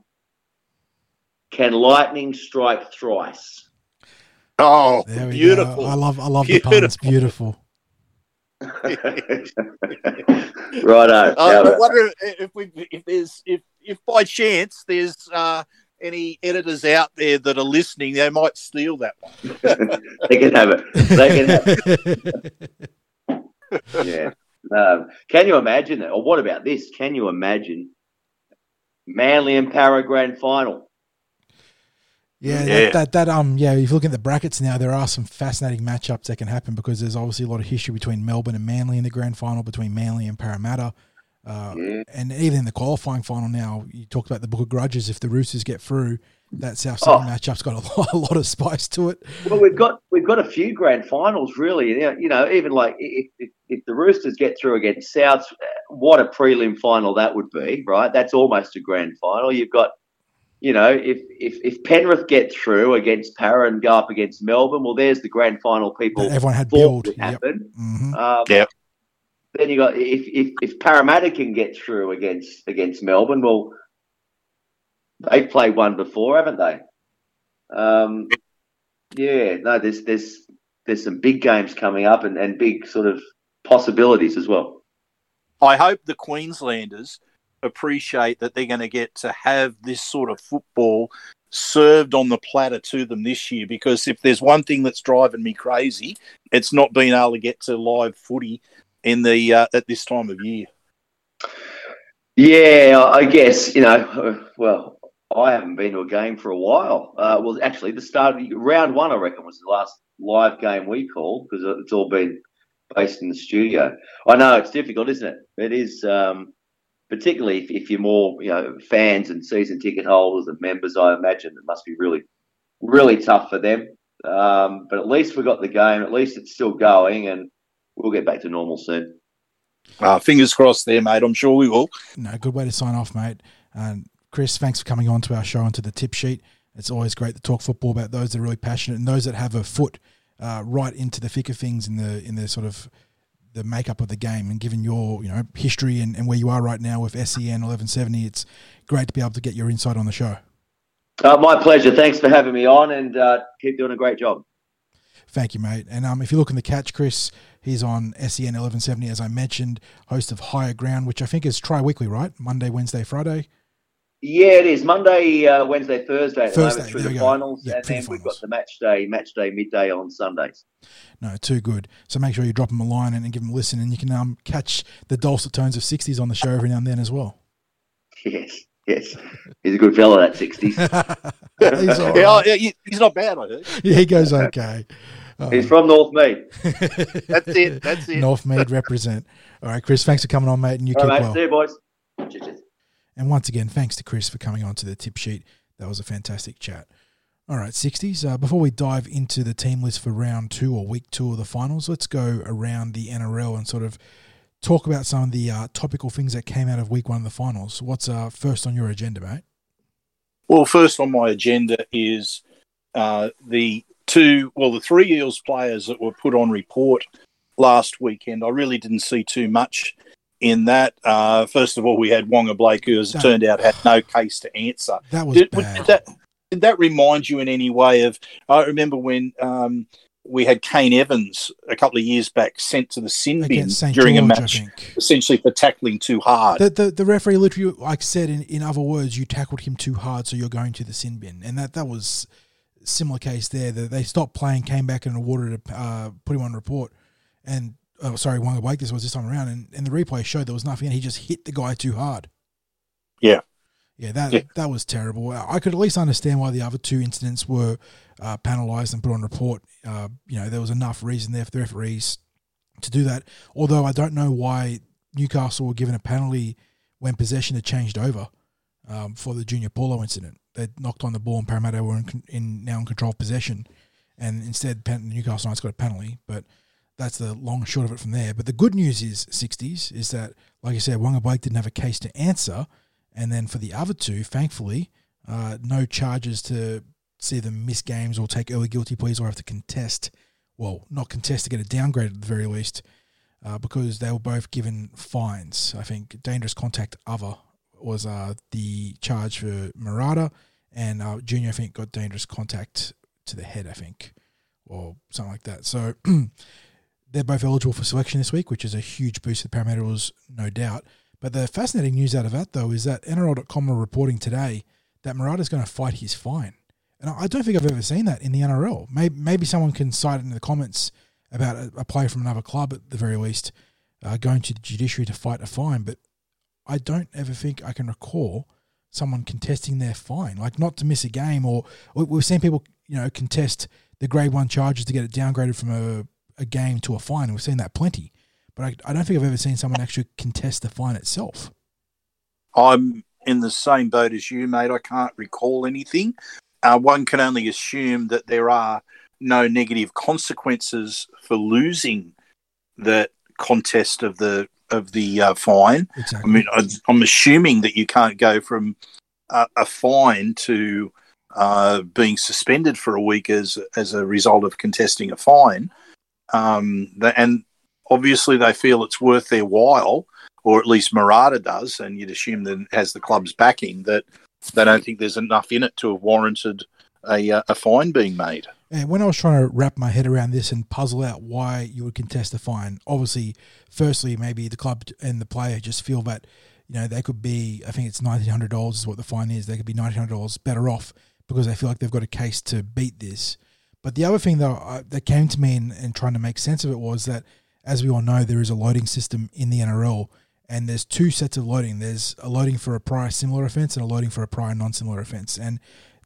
Can lightning strike thrice? Oh, There we beautiful. go. I love I love Beautiful. the puns. Beautiful. Righto. I Now, wonder if we if there's if if by chance there's uh, any editors out there that are listening, they might steal that one. they can have it. They can have it. Yeah. Um, can you imagine that? Or what about this? Can you imagine Manly and Para Grand Final? Yeah, Yeah. That, that that um yeah. If you look at the brackets now, there are some fascinating matchups that can happen because there's obviously a lot of history between Melbourne and Manly in the grand final, between Manly and Parramatta, uh, Yeah. and even in the qualifying final now. You talked about the Book of Grudges. If the Roosters get through, that South Sydney Oh. matchup's got a lot, a lot of spice to it. Well, we've got we've got a few grand finals really. You know, you know, even like if, if, if the Roosters get through against Souths, uh, what a prelim final that would be, right? That's almost a grand final. You've got, you know, if if, if Penrith get through against Para and go up against Melbourne, well, there's the grand final people That everyone had thought build. would Yep. happen. hmm Um, Yep. Then you got if, if if Parramatta can get through against against Melbourne, well, they've played one before, haven't they? Um, yeah, no, there's there's there's some big games coming up and, and big sort of possibilities as well. I hope the Queenslanders appreciate that they're going to get to have this sort of football served on the platter to them this year because if there's one thing that's driving me crazy, it's not being able to get to live footy in the uh, at this time of year. Yeah, I guess you know. Well, I haven't been to a game for a while. Uh, well, actually, the start round one, I reckon, was the last live game we called because it's all been based in the studio. I know it's difficult, isn't it? It is, um, particularly if, if you're more, you know, fans and season ticket holders and members. I imagine it must be really, really tough for them. Um, but at least we got the game. At least it's still going, and we'll get back to normal soon. Uh, fingers crossed there, mate. I'm sure we will. No, good way to sign off, mate. And Chris, thanks for coming on to our show and to the tip sheet. It's always great to talk football about those that are really passionate and those that have a foot uh, right into the thick of things in the in the sort of the makeup of the game. And given your you know history and, and where you are right now with SEN 1170, it's great to be able to get your insight on the show. Uh, my pleasure. Thanks for having me on, and uh, keep doing a great job. Thank you, mate. And um, if you look in the catch, Chris, he's on SEN 1170, as I mentioned, host of Higher Ground, which I think is tri weekly, right? Monday, Wednesday, Friday. Yeah, it is Monday, uh, Wednesday, Thursday at the Thursday, moment through there the finals, Yeah, and through then the we've got the match day, match day midday on Sundays. No, too good. So make sure you drop him a line and, and give him a listen, and you can um, catch the dulcet tones of 60s on the show every now and then as well. Yes, yes, he's a good fellow. That sixties. he's Yeah, right. yeah, he's not bad, I heard. Yeah, he goes okay. Uh, He's from Northmead. That's it. That's it. Northmead represent. All right, Chris, thanks for coming on, mate, and you All keep right, mate. well. See you, boys. Cheers, cheers. And once again, thanks to Chris for coming on to the tip sheet. That was a fantastic chat. All right, 60s. Uh, before we dive into the team list for round two or week two of the finals, let's go around the NRL and sort of talk about some of the uh, topical things that came out of week one of the finals. What's uh, first on your agenda, mate? Well, first on my agenda is uh, the two, well, the three Eels players that were put on report last weekend. I really didn't see too much in that. Uh, first of all, we had Waqa Blake, who, as it turned out, had no case to answer. That was Did, bad. did that did that remind you in any way of? I remember when um, we had Kane Evans a couple of years back sent to the sin bin during George, a match, essentially for tackling too hard. The, the the referee literally like said in, in other words, you tackled him too hard, so you're going to the sin bin, and that that was similar case there. That they stopped playing, came back and awarded a, uh, put him on report, and oh sorry, Waqa Blake this was this time around, and, and the replay showed there was nothing, and he just hit the guy too hard. Yeah. Yeah, that Yeah. that was terrible. I could at least understand why the other two incidents were uh, penalised and put on report. Uh, you know, there was enough reason there for the referees to do that. Although I don't know why Newcastle were given a penalty when possession had changed over um, for the Junior Paulo incident. They knocked on the ball and Parramatta were in, in now in control of possession, and instead Newcastle Knights got a penalty. But that's the long short of it from there. But the good news is 60s is that, like I said, Waqa Blake didn't have a case to answer, and then for the other two, thankfully, uh, no charges to see them miss games or take early guilty pleas or have to contest. Well, not contest to get a downgrade at the very least, uh, because they were both given fines. I think dangerous contact other was uh, the charge for Marata, and uh, Junior I think got dangerous contact to the head. I think, or something like that. So. they're both eligible for selection this week, which is a huge boost to the Parramatta Eels, no doubt. But the fascinating news out of that, though, is that NRL.com are reporting today that Marata's going to fight his fine. And I don't think I've ever seen that in the NRL. Maybe, maybe someone can cite it in the comments about a, a player from another club, at the very least, uh, going to the judiciary to fight a fine. But I don't ever think I can recall someone contesting their fine, like not to miss a game, or we've seen people, you know, contest the grade one charges to get it downgraded from a, a game to a fine. We've seen that plenty, but I, I don't think I've ever seen someone actually contest the fine itself. I'm in the same boat as you, mate. I can't recall anything. Uh, one can only assume that there are no negative consequences for losing the contest of the of the uh, fine. Exactly. I mean, I'm assuming that you can't go from a, a fine to uh, being suspended for a week as as a result of contesting a fine. Um, and obviously, they feel it's worth their while or at least Marata does, and you'd assume that has the club's backing, that they don't think there's enough in it to have warranted a, uh, a fine being made. And when I was trying to wrap my head around this and puzzle out why you would contest a fine, obviously, firstly, maybe the club and the player just feel that, you know, they could be, I think it's $1,900 is what the fine is, they could be $1,900 better off because they feel like they've got a case to beat this. But the other thing though that came to me in, in trying to make sense of it was that, as we all know, there is a loading system in the NRL and there's two sets of loading. There's a loading for a prior similar offence and a loading for a prior non-similar offence. And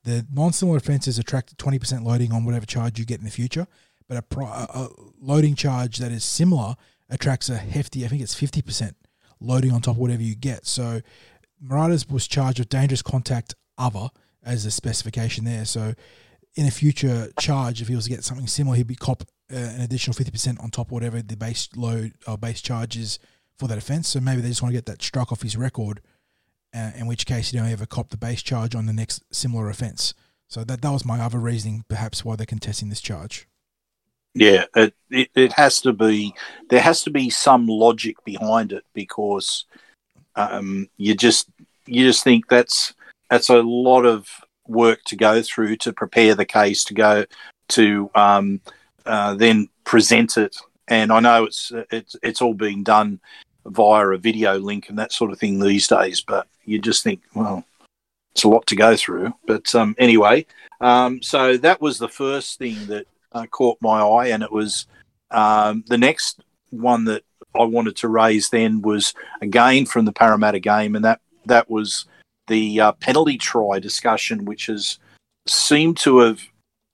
the non-similar offences attract 20% loading on whatever charge you get in the future, but a, pri- a loading charge that is similar attracts a hefty, I think it's 50% loading on top of whatever you get. So Marata's was charged with dangerous contact other as a specification there. So in a future charge, if he was to get something similar, he'd be cop uh, an additional 50% on top of whatever the base load or base charge is for that offence. So maybe they just want to get that struck off his record, uh, in which case he don't ever cop the base charge on the next similar offence. So that that was my other reasoning, perhaps why they're contesting this charge. Yeah, it, it, it has to be there has to be some logic behind it because um, you just you just think that's that's a lot of work to go through to prepare the case to go to um, uh, then present it and I know it's it's it's all being done via a video link and that sort of thing these days. But you just think, well, it's a lot to go through. But um, anyway, um, so that was the first thing that uh, caught my eye, and it was um, the next one that I wanted to raise. Then was again from the Parramatta game, and that that was the uh, penalty try discussion, which has seemed to have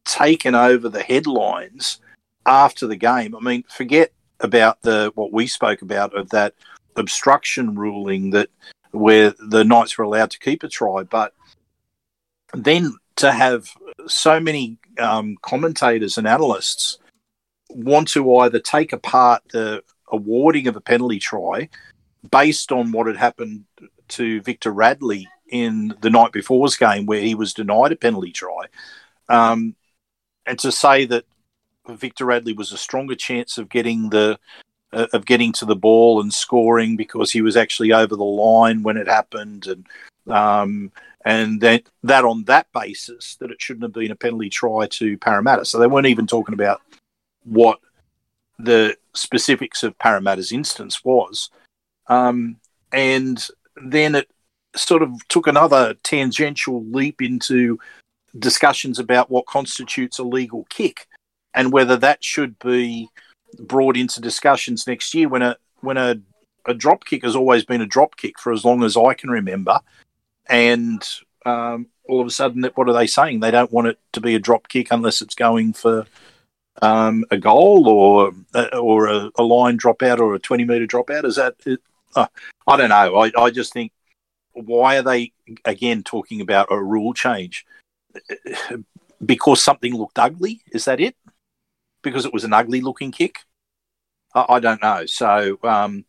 taken over the headlines after the game. I mean, forget about the what we spoke about of that obstruction ruling that where the Knights were allowed to keep a try, but then to have so many um, commentators and analysts want to either take apart the awarding of a penalty try based on what had happened to Victor Radley in the night before's game, where he was denied a penalty try, um, and to say that Victor Radley was a stronger chance of getting the uh, of getting to the ball and scoring because he was actually over the line when it happened, and um, and that that on that basis that it shouldn't have been a penalty try to Parramatta. So they weren't even talking about what the specifics of Parramatta's instance was, um, and then it sort of took another tangential leap into discussions about what constitutes a legal kick and whether that should be brought into discussions next year when a when a, a drop kick has always been a drop kick for as long as I can remember, and um, all of a sudden, what are they saying? They don't want it to be a drop kick unless it's going for um, a goal or uh, or a, a, line dropout or a twenty meter dropout. Is that uh, I don't know. I, I just think why are they again talking about a rule change? Because something looked ugly? Is that it? Because it was an ugly looking kick? I, I don't know. So, um,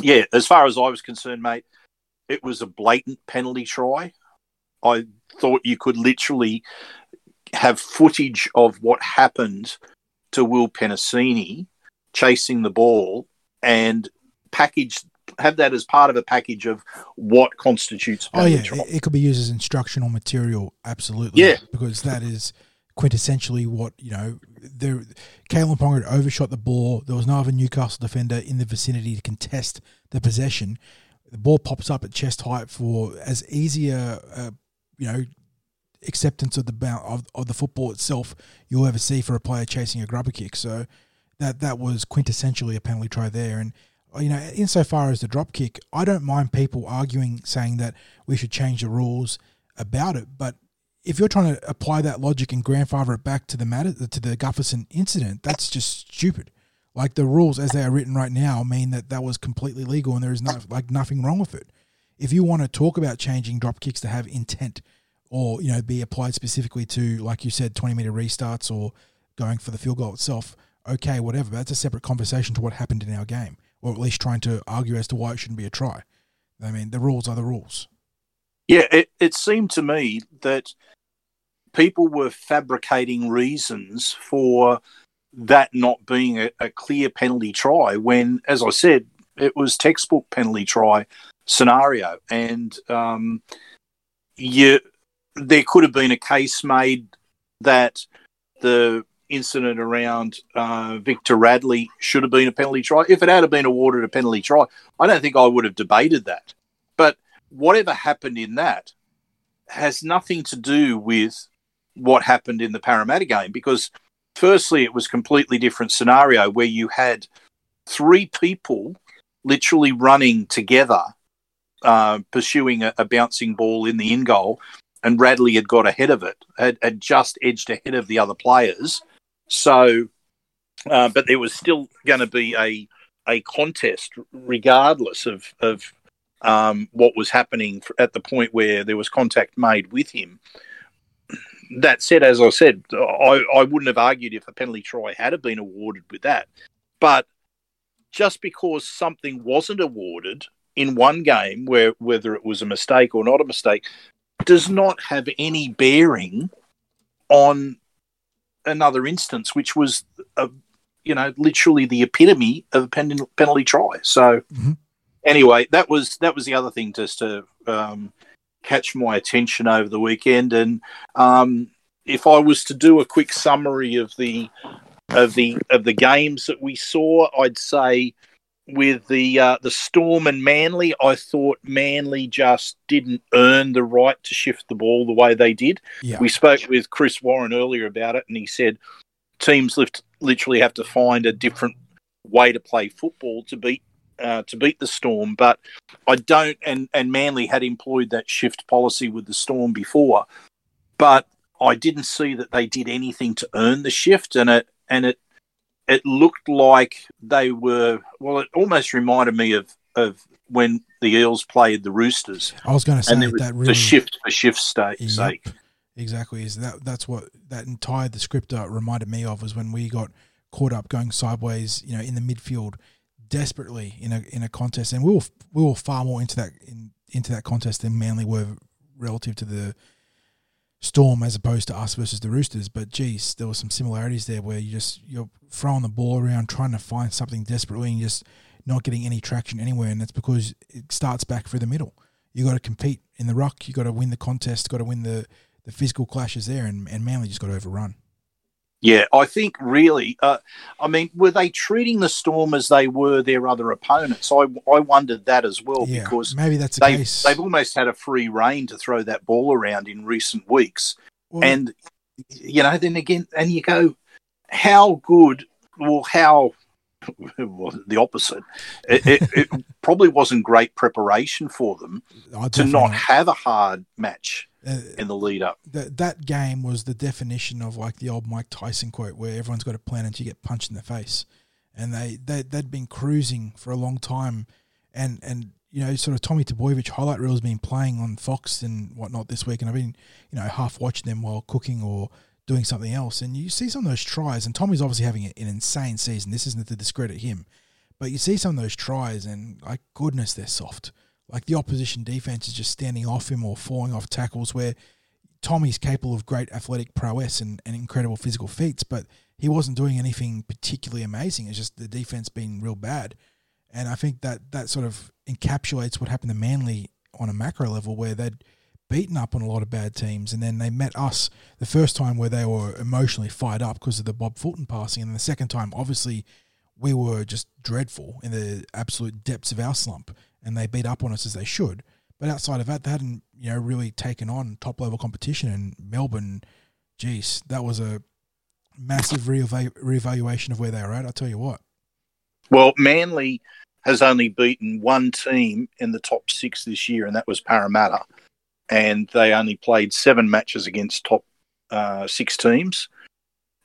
yeah, as far as I was concerned, mate, it was a blatant penalty try. I thought you could literally have footage of what happened to Will Penisini chasing the ball and package have that as part of a package of what constitutes. Oh yeah, it, it, could be used as instructional material. Absolutely. Yeah, because that is quintessentially what you know. There, Kalyn Ponga had overshot the ball. There was no other Newcastle defender in the vicinity to contest the possession. The ball pops up at chest height for as easy a, a you know acceptance of the of, of the football itself you'll ever see for a player chasing a grubber kick. So that that was quintessentially a penalty try there. And Uh, you know, insofar as the drop kick, I don't mind people arguing saying that we should change the rules about it. But if you're trying to apply that logic and grandfather it back to the matter to the Gutherson incident, that's just stupid. Like the rules as they are written right now mean that that was completely legal and there is like nothing wrong with it. If you want to talk about changing drop kicks to have intent or you know be applied specifically to like you said 20 meter restarts or going for the field goal itself, okay, whatever. That's a separate conversation to what happened in our game or at least trying to argue as to why it shouldn't be a try. I mean, the rules are the rules. Yeah, it, it seemed to me that people were fabricating reasons for that not being a, a clear penalty try when, as I said, it was textbook penalty try scenario. And um, you, there could have been a case made that the incident around uh, Victor Radley should have been a penalty try. If it had been awarded a penalty try, I don't think I would have debated that. But whatever happened in that has nothing to do with what happened in the Parramatta game because, firstly, it was completely different scenario where you had three people literally running together, uh, pursuing a, a bouncing ball in the in goal and Radley had got ahead of it, had, had, just edged ahead of the other players, so, uh, but there was still going to be a a contest, regardless of of um, what was happening at the point where there was contact made with him. That said, as I said, I, I wouldn't have argued if a penalty try had been awarded with that. But just because something wasn't awarded in one game, where whether it was a mistake or not a mistake, does not have any bearing on another instance, which was, a, you know, literally the epitome of a pen- penalty try. So, mm-hmm. anyway, that was that was the other thing just to um, catch my attention over the weekend. And um, if I was to do a quick summary of the of the of the games that we saw, I'd say with the uh, the Storm and Manly, I thought Manly just didn't earn the right to shift the ball the way they did. Yeah. We spoke with Chris Warren earlier about it, and he said teams lift, literally have to find a different way to play football to beat uh, to beat the Storm. But I don't, and and Manly had employed that shift policy with the Storm before, but I didn't see that they did anything to earn the shift, and it and it it looked like they were well. It almost reminded me of of when the Eels played the Roosters. I was going to say that really the shift for shift sake. Yep, exactly. Is that that's what that entire descriptor reminded me of was when we got caught up going sideways, you know, in the midfield desperately in a in a contest, and we were we were far more into that in, into that contest than Manly were relative to the Storm as opposed to us versus the Roosters. But geez, there were some similarities there where you just you're throwing the ball around, trying to find something desperately, and just not getting any traction anywhere. And that's because it starts back through the middle. You got to compete in the ruck. You got to win the contest. Got to win the the physical clashes there, and, and Manly just got overrun. Yeah, I think really. Uh, I mean, were they treating the Storm as they were their other opponents? I I wondered that as well yeah, because maybe that's the they've, case. They've almost had a free reign to throw that ball around in recent weeks, well, and you know, then again, and you go, how good? or how? Well, the opposite. It, it, it probably wasn't great preparation for them to not have a hard match uh, in the lead up. That that game was the definition of like the old Mike Tyson quote, where everyone's got a plan until you get punched in the face, and they they they'd been cruising for a long time, and and you know, sort of Tommy Trbojevic highlight reel's been playing on Fox and whatnot this week, and I've been you know half watching them while cooking or doing something else, and you see some of those tries, and Tommy's obviously having an insane season. This isn't to discredit him, but you see some of those tries, and like goodness, they're soft. Like the opposition defense is just standing off him or falling off tackles where Tommy's capable of great athletic prowess and, and incredible physical feats, but he wasn't doing anything particularly amazing. It's just the defense being real bad. And I think that that sort of encapsulates what happened to Manly on a macro level, where they'd beaten up on a lot of bad teams, and then they met us the first time where they were emotionally fired up because of the Bob Fulton passing, and the second time, obviously, we were just dreadful in the absolute depths of our slump, and they beat up on us as they should. But outside of that, they hadn't you know really taken on top level competition. And Melbourne, geez, that was a massive reevaluation of where they were at. I'll tell you what. Well, Manly has only beaten one team in the top six this year, and that was Parramatta. And they only played seven matches against top uh, six teams,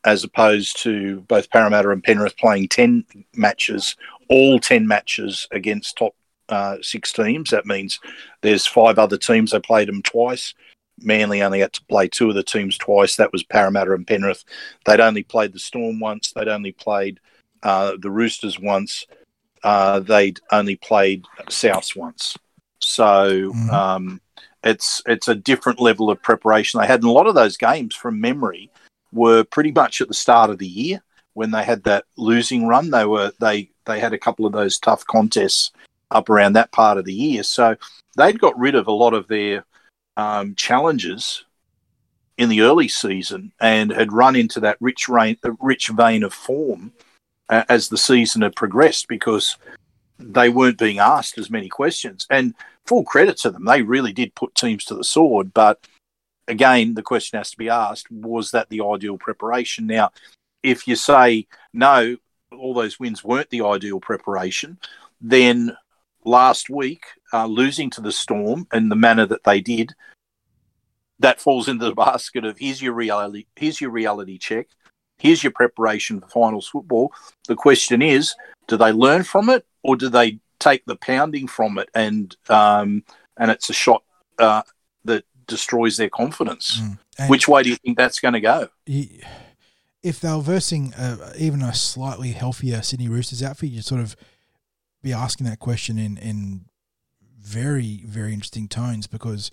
as opposed to both Parramatta and Penrith playing 10 matches, all 10 matches against top uh, six teams. That means there's five other teams. They played them twice. Manly only had to play two of the teams twice. That was Parramatta and Penrith. They'd only played the Storm once. They'd only played uh, the Roosters once. Uh, they'd only played South once. So mm-hmm. um, it's it's a different level of preparation. They had and a lot of those games from memory were pretty much at the start of the year when they had that losing run. They were they they had a couple of those tough contests up around that part of the year. So they'd got rid of a lot of their um, challenges in the early season and had run into that rich rain, rich vein of form uh, as the season had progressed because they weren't being asked as many questions. And full credit to them, they really did put teams to the sword. But again, the question has to be asked: Was that the ideal preparation? Now, if you say no, all those wins weren't the ideal preparation, then last week, uh, losing to the Storm in the manner that they did, that falls into the basket of here's your reality, here's your reality check, here's your preparation for finals football. The question is, do they learn from it, or do they take the pounding from it and um, and it's a shot uh, that destroys their confidence? Mm. Which way do you think that's going to go? If they were versing uh, even a slightly healthier Sydney Roosters outfit, you'd sort of be asking that question in in very very interesting tones because,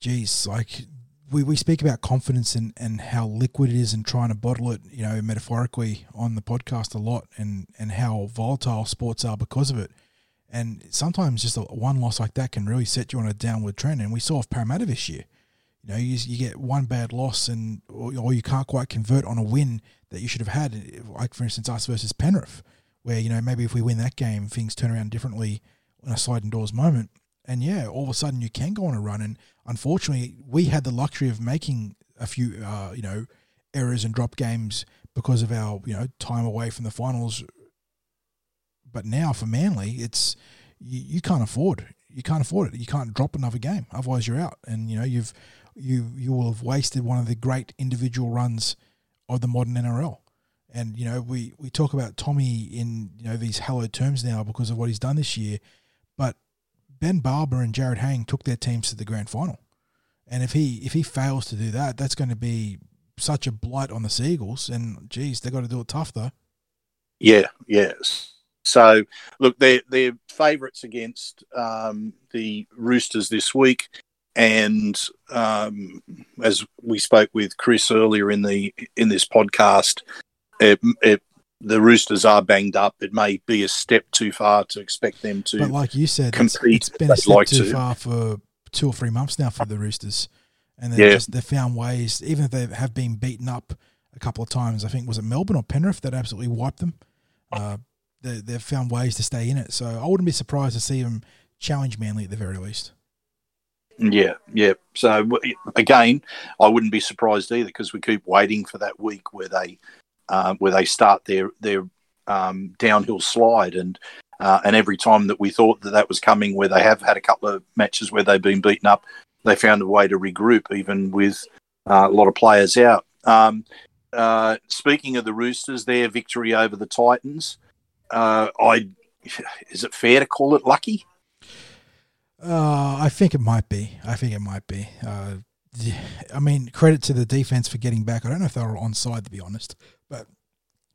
geez, like we, we speak about confidence and, and how liquid it is and trying to bottle it, you know, metaphorically on the podcast a lot and, and how volatile sports are because of it. And sometimes just a one loss like that can really set you on a downward trend. And we saw with Parramatta this year. You know, you, you get one bad loss and or, or you can't quite convert on a win that you should have had, like for instance us versus Penrith where you know maybe if we win that game, things turn around differently in a sliding doors moment. And yeah, all of a sudden you can go on a run. And unfortunately, we had the luxury of making a few, uh, you know, errors and drop games because of our, you know, time away from the finals. But now for Manly, it's you, you can't afford you can't afford it. You can't drop another game, otherwise you're out. And you know you've you you will have wasted one of the great individual runs of the modern NRL. And you know, we we talk about Tommy in you know these hallowed terms now because of what he's done this year, but Ben Barba and Jarryd Hayne took their teams to the grand final, and if he if he fails to do that, that's going to be such a blight on the Seagulls. And geez, they've got to do it tough though. Yeah, yes. So look, they're they're favourites against um, the Roosters this week, and um, as we spoke with Chris earlier in the in this podcast, it, it, the Roosters are banged up. It may be a step too far to expect them to. But like you said, compete. it's, it's been a step like too to. far for two or three months now for the Roosters, and they've yeah. just they found ways, even if they have been beaten up a couple of times. I think was it Melbourne or Penrith that absolutely wiped them. Uh, they, they've found ways to stay in it, so I wouldn't be surprised to see them challenge Manly at the very least. Yeah, yeah. So again, I wouldn't be surprised either because we keep waiting for that week where they uh, where they start their their um, downhill slide. And uh, and every time that we thought that that was coming, where they have had a couple of matches where they've been beaten up, they found a way to regroup, even with uh, a lot of players out. Um, uh, speaking of the Roosters, their victory over the Titans, uh, I is it fair to call it lucky? Uh, I think it might be. I think it might be. I mean, credit to the defense for getting back. I don't know if they were onside, to be honest,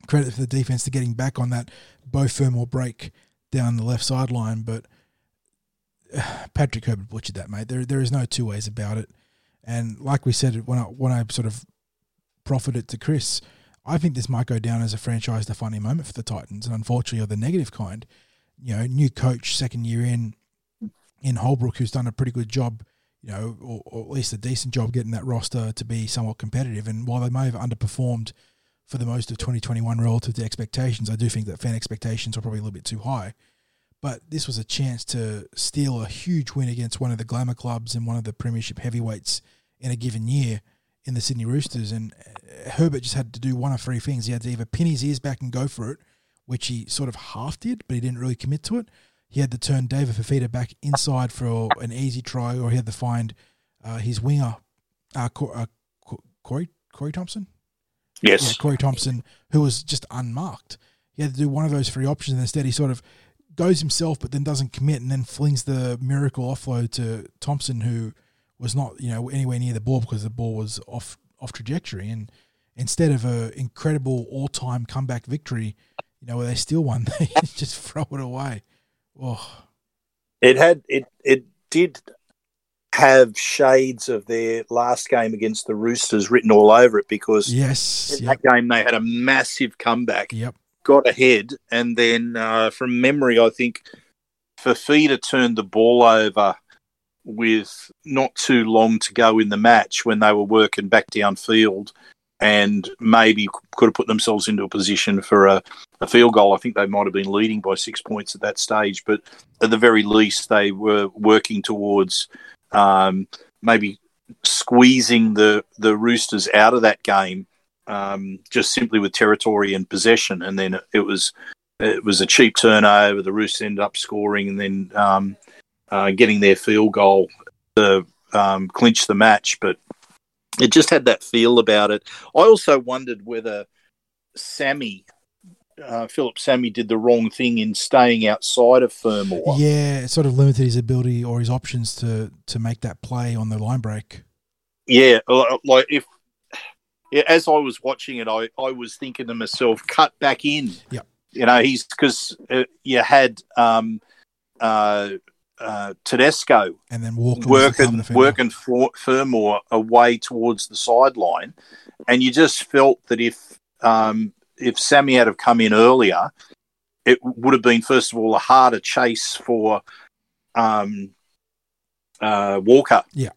credit for the defense to getting back on that Beau Fermor break down the left sideline. But uh, Patrick Herbert butchered that, mate. There, there is no two ways about it. And like we said when I when I sort of proffered it to Chris, I think this might go down as a franchise defining moment for the Titans, and unfortunately, of the negative kind. You know, new coach, second year in, in Holbrook, who's done a pretty good job, you know, or, or, at least a decent job getting that roster to be somewhat competitive. And while they may have underperformed for the most of 2021 relative to expectations, I do think that fan expectations are probably a little bit too high. But this was a chance to steal a huge win against one of the glamour clubs and one of the premiership heavyweights in a given year in the Sydney Roosters. And uh, Herbert just had to do one of three things. He had to either pin his ears back and go for it, which he sort of half did, but he didn't really commit to it he had to turn David Fifita back inside for an easy try, or he had to find uh, his winger, uh, uh, Corey Corey Thompson. Yes, Corey Thompson, who was just unmarked. He had to do one of those three options, and instead he sort of goes himself, but then doesn't commit, and then flings the miracle offload to Thompson, who was not you know anywhere near the ball because the ball was off off trajectory, and instead of an incredible all time comeback victory, you know where they still won, they just throw it away. Oh. It had it it did have shades of their last game against the Roosters written all over it because yes, in yep. that game they had a massive comeback. Yep. Got ahead and then uh, from memory I think Fifita turned the ball over with not too long to go in the match when they were working back downfield and maybe could have put themselves into a position for a, a, field goal. I think they might have been leading by six points at that stage, but at the very least, they were working towards um, maybe squeezing the, the Roosters out of that game um, just simply with territory and possession. And then it was it was a cheap turnover. The Roosters ended up scoring and then um, uh, getting their field goal to um, clinch the match, but it just had that feel about it. I also wondered whether Sammy, uh, Phillip Sami, did the wrong thing in staying outside of Fermor. Yeah, it sort of limited his ability or his options to to make that play on the line break. Yeah, like if as I was watching it, I, I was thinking to myself, cut back in. Yeah, you know, he's because uh, you had um, uh, uh, Tedesco and then Walker working working for Fermor away towards the sideline, and you just felt that if um, if Sami had have come in earlier, it would have been first of all a harder chase for um, uh, Walker, yeah,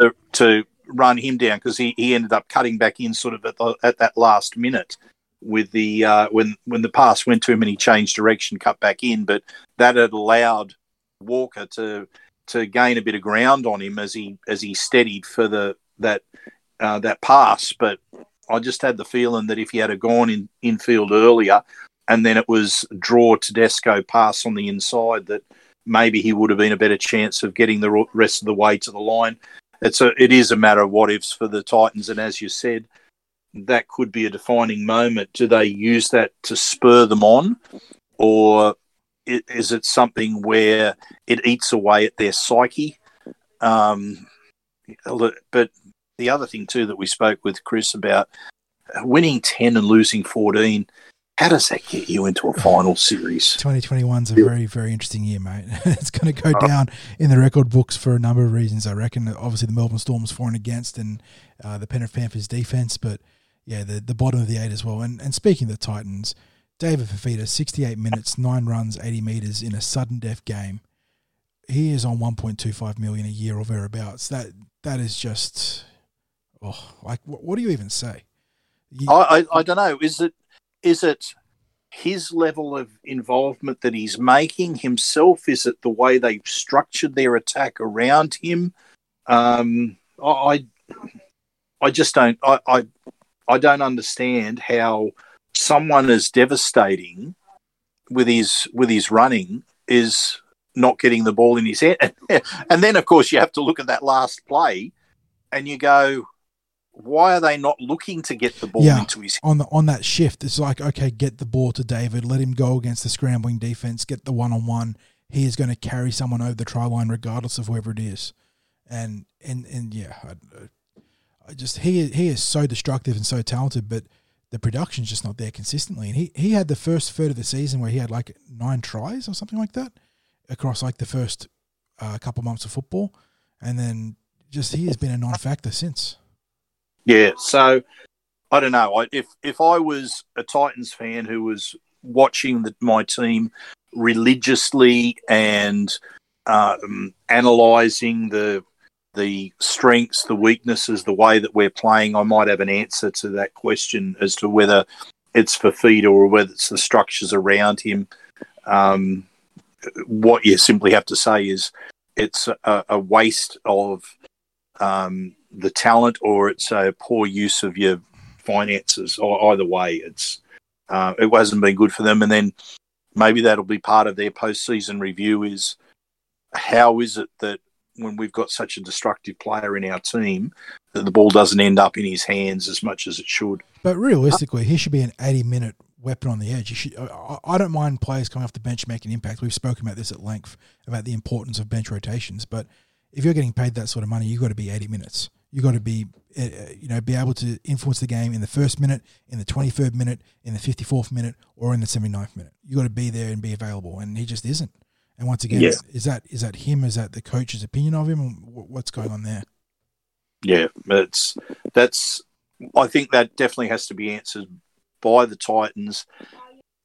to, to run him down because he, he ended up cutting back in sort of at the, at that last minute with the uh, when when the pass went to him and he changed direction, cut back in, but that had allowed Walker to to gain a bit of ground on him as he as he steadied for the that uh, that pass. But I just had the feeling that if he had a gone in infield earlier, and then it was draw Tedesco pass on the inside, that maybe he would have been a better chance of getting the rest of the way to the line. It's a it is a matter of what ifs for the Titans, and as you said, that could be a defining moment. Do they use that to spur them on, or is it something where it eats away at their psyche? Um, but the other thing too that we spoke with Chris about winning ten and losing fourteen. How does that get you into a final series? 2021 is a very, very interesting year, mate. it's going to go uh, down in the record books for a number of reasons, I reckon. Obviously, the Melbourne Storm's for and against, and uh, the Penrith Panthers defense, but yeah, the, the bottom of the eight as well. And, and speaking of the Titans, David Fifita, 68 minutes, nine runs, 80 metres in a sudden death game. He is on 1.25 million a year or thereabouts. That that is just, oh, like what, what do you even say? You, I, I I don't know. Is it is it his level of involvement that he's making himself? Is it the way they've structured their attack around him? Um, I I just don't I, I I don't understand how someone as devastating with his with his running is not getting the ball in his head. and then, of course, you have to look at that last play and you go, why are they not looking to get the ball Yeah. into his? on the on that shift, it's like okay, get the ball to David, let him go against the scrambling defense, get the one on one. He is going to carry someone over the try line regardless of whoever it is, and and and yeah, I, I just he he is so destructive and so talented, but the production's just not there consistently. And he he had the first third of the season where he had like nine tries or something like that across like the first uh, couple months of football, and then just he has been a non-factor since. Yeah, so I don't know. I, if if I was a Titans fan who was watching the, my team religiously and um, analysing the the strengths, the weaknesses, the way that we're playing, I might have an answer to that question as to whether it's Fifita or whether it's the structures around him. Um, what you simply have to say is it's a, a waste of um, the talent or it's a poor use of your finances. Or either way, it's uh, it hasn't been good for them. And then maybe that'll be part of their postseason review: is how is it that when we've got such a destructive player in our team that the ball doesn't end up in his hands as much as it should? But realistically, he should be an 80 minute weapon on the edge. Should, I, I don't mind players coming off the bench making impact. We've spoken about this at length about the importance of bench rotations. But if you're getting paid that sort of money, you've got to be 80 minutes. You've got to be, uh, you know, be able to influence the game in the first minute, in the 23rd minute, in the 54th minute, or in the 79th minute. You've got to be there and be available. And he just isn't. And once again, Yeah. is that is that him? Is that the coach's opinion of him? What's going on there? Yeah, it's that's. I think that definitely has to be answered by the Titans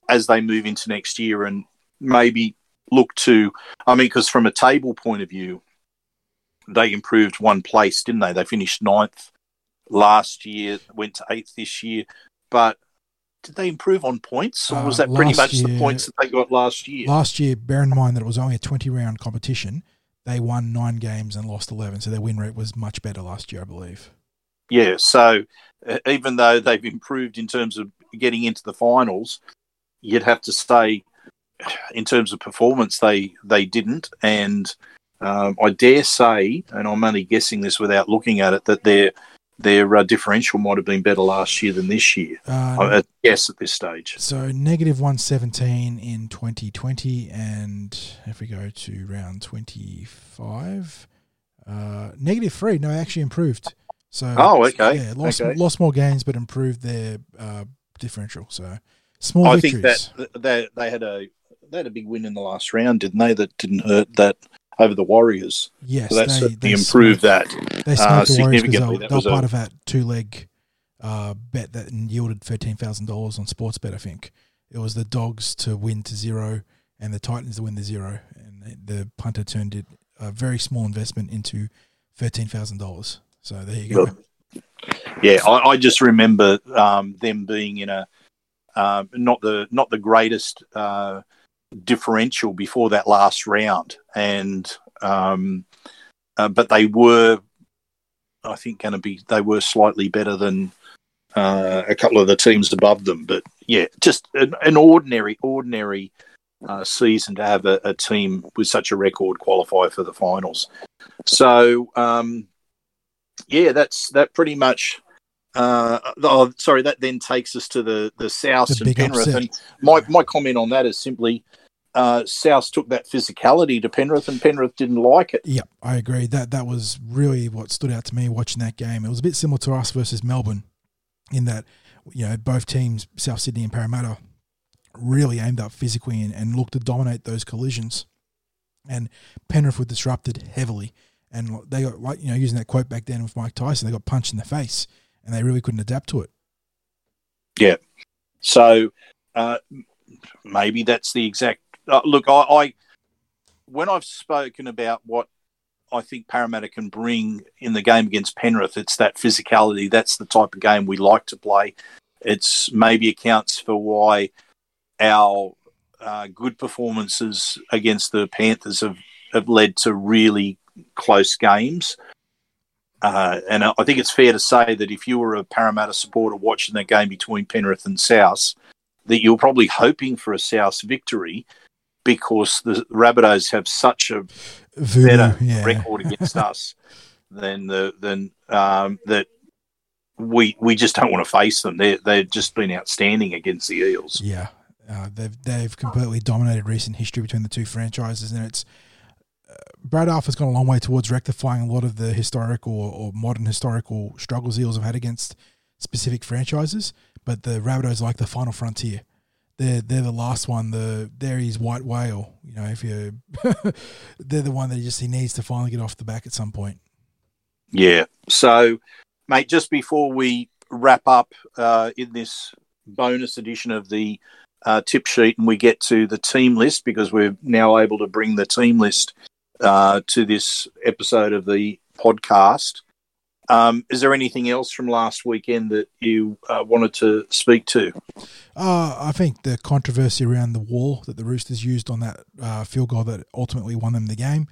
as they move into next year, and maybe look to. I mean, because from a table point of view, they improved one place, didn't they? They finished ninth last year, went to eighth this year, but. Did they improve on points, or was Uh, that pretty much the points that they got last year? Last year, bear in mind that it was only a 20 round competition. They won nine games and lost 11. So their win rate was much better last year, I believe. Yeah, so uh, even though they've improved in terms of getting into the finals, you'd have to say, in terms of performance, they they didn't. And um, I dare say, and I'm only guessing this without looking at it, that their their uh, differential might have been better last year than this year. Uh, I I guess at this stage. So negative 117 in 2020. And if we go to round 25, uh, negative three. No, actually improved. So Oh, okay, Yeah, lost, okay. lost more games, but improved their uh, differential. So small I victories. think that they they had a they had a big win in the last round, didn't they? That didn't hurt that over the Warriors. yes, So that they, certainly they improved that. They uh, the Warriors because they, significantly. they were was a- part of that two leg uh, bet that yielded thirteen thousand dollars on sports bet. I think it was the Dogs to win to zero and the Titans to win the zero, and the punter turned it a very small investment into thirteen thousand dollars. So there you go. Yeah, I, I just remember um, them being in a um, not the not the greatest uh, differential before that last round, and um, uh, but they were, I think, going to be they were slightly better than uh, a couple of the teams above them. But yeah, just an, an ordinary ordinary uh, season to have a, a team with such a record qualify for the finals. So. Um, yeah, that's that pretty much. Uh, oh, sorry, that then takes us to the the South The and Penrith. upset. And my my comment on that is simply, uh, South took that physicality to Penrith, and Penrith didn't like it. Yeah, I agree. That that was really what stood out to me watching that game. It was a bit similar to us versus Melbourne, in that you know both teams, South Sydney and Parramatta, really aimed up physically and, and looked to dominate those collisions. And Penrith were disrupted heavily, and they got like you know using that quote back then with Mike Tyson, they got punched in the face, and they really couldn't adapt to it. Yeah. So uh, maybe that's the exact uh, look. I, I when I've spoken about what I think Parramatta can bring in the game against Penrith, it's that physicality. That's the type of game we like to play. It's maybe accounts for why our uh, good performances against the Panthers have, have led to really close games. Uh, and I think it's fair to say that if you were a Parramatta supporter watching that game between Penrith and South, that you're probably hoping for a South victory because the Rabbitohs have such a Voodoo, better yeah. record against us than the than um, that we we just don't want to face them. They they've just been outstanding against the Eels. Yeah, uh, they've they've completely dominated recent history between the two franchises, and it's uh, Brad Arthur's gone a long way towards rectifying a lot of the historical or, or modern historical struggles Eels have had against specific franchises. But the Rabbitohs like the final frontier. They're they're the last one. The there is white whale. You know, if you they're the one that he just he needs to finally get off the back at some point. Yeah. So, mate, just before we wrap up uh, in this bonus edition of the uh, tip sheet and we get to the team list because we're now able to bring the team list uh, to this episode of the podcast. Um, is there anything else from last weekend that you uh, wanted to speak to? Uh, I think the controversy around the wall that the Roosters used on that uh, field goal that ultimately won them the game.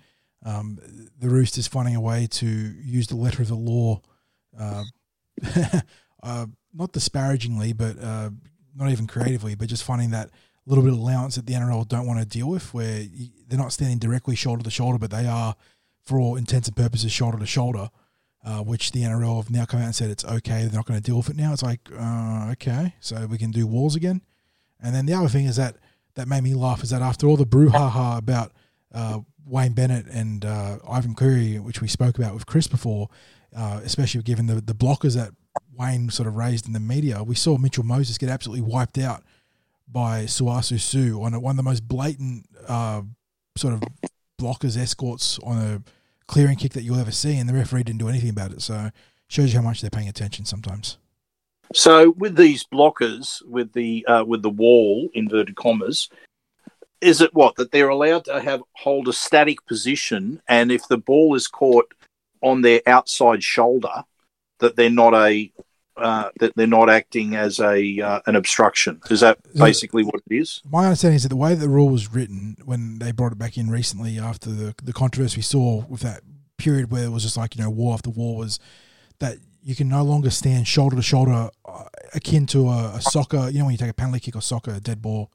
Um, the Roosters finding a way to use the letter of the law, uh, uh, not disparagingly, but uh, not even creatively, but just finding that little bit of allowance that the NRL don't want to deal with, where they're not standing directly shoulder to shoulder, but they are, for all intents and purposes, shoulder to shoulder. Uh, which the NRL have now come out and said it's okay. They're not going to deal with it now. It's like uh, okay, so we can do walls again. And then the other thing is that that made me laugh is that after all the brouhaha about uh, Wayne Bennett and uh, Ivan Cleary, which we spoke about with Chris before, uh, especially given the the blockers that Wayne sort of raised in the media, we saw Mitchell Moses get absolutely wiped out by Sauaso Sue on one of the most blatant uh, sort of blockers escorts on a clearing kick that you'll ever see, and the referee didn't do anything about it. So shows you how much they're paying attention sometimes. So with these blockers, with the uh, with the wall inverted commas, is it what that they're allowed to have hold a static position, and if the ball is caught on their outside shoulder, that they're not a uh, that they're not acting as a uh, an obstruction. Is that basically what it is? My understanding is that the way the rule was written when they brought it back in recently after the the controversy we saw with that period where it was just like you know war after war was that you can no longer stand shoulder to shoulder uh, akin to a, a, soccer. You know when you take a penalty kick or soccer, a dead ball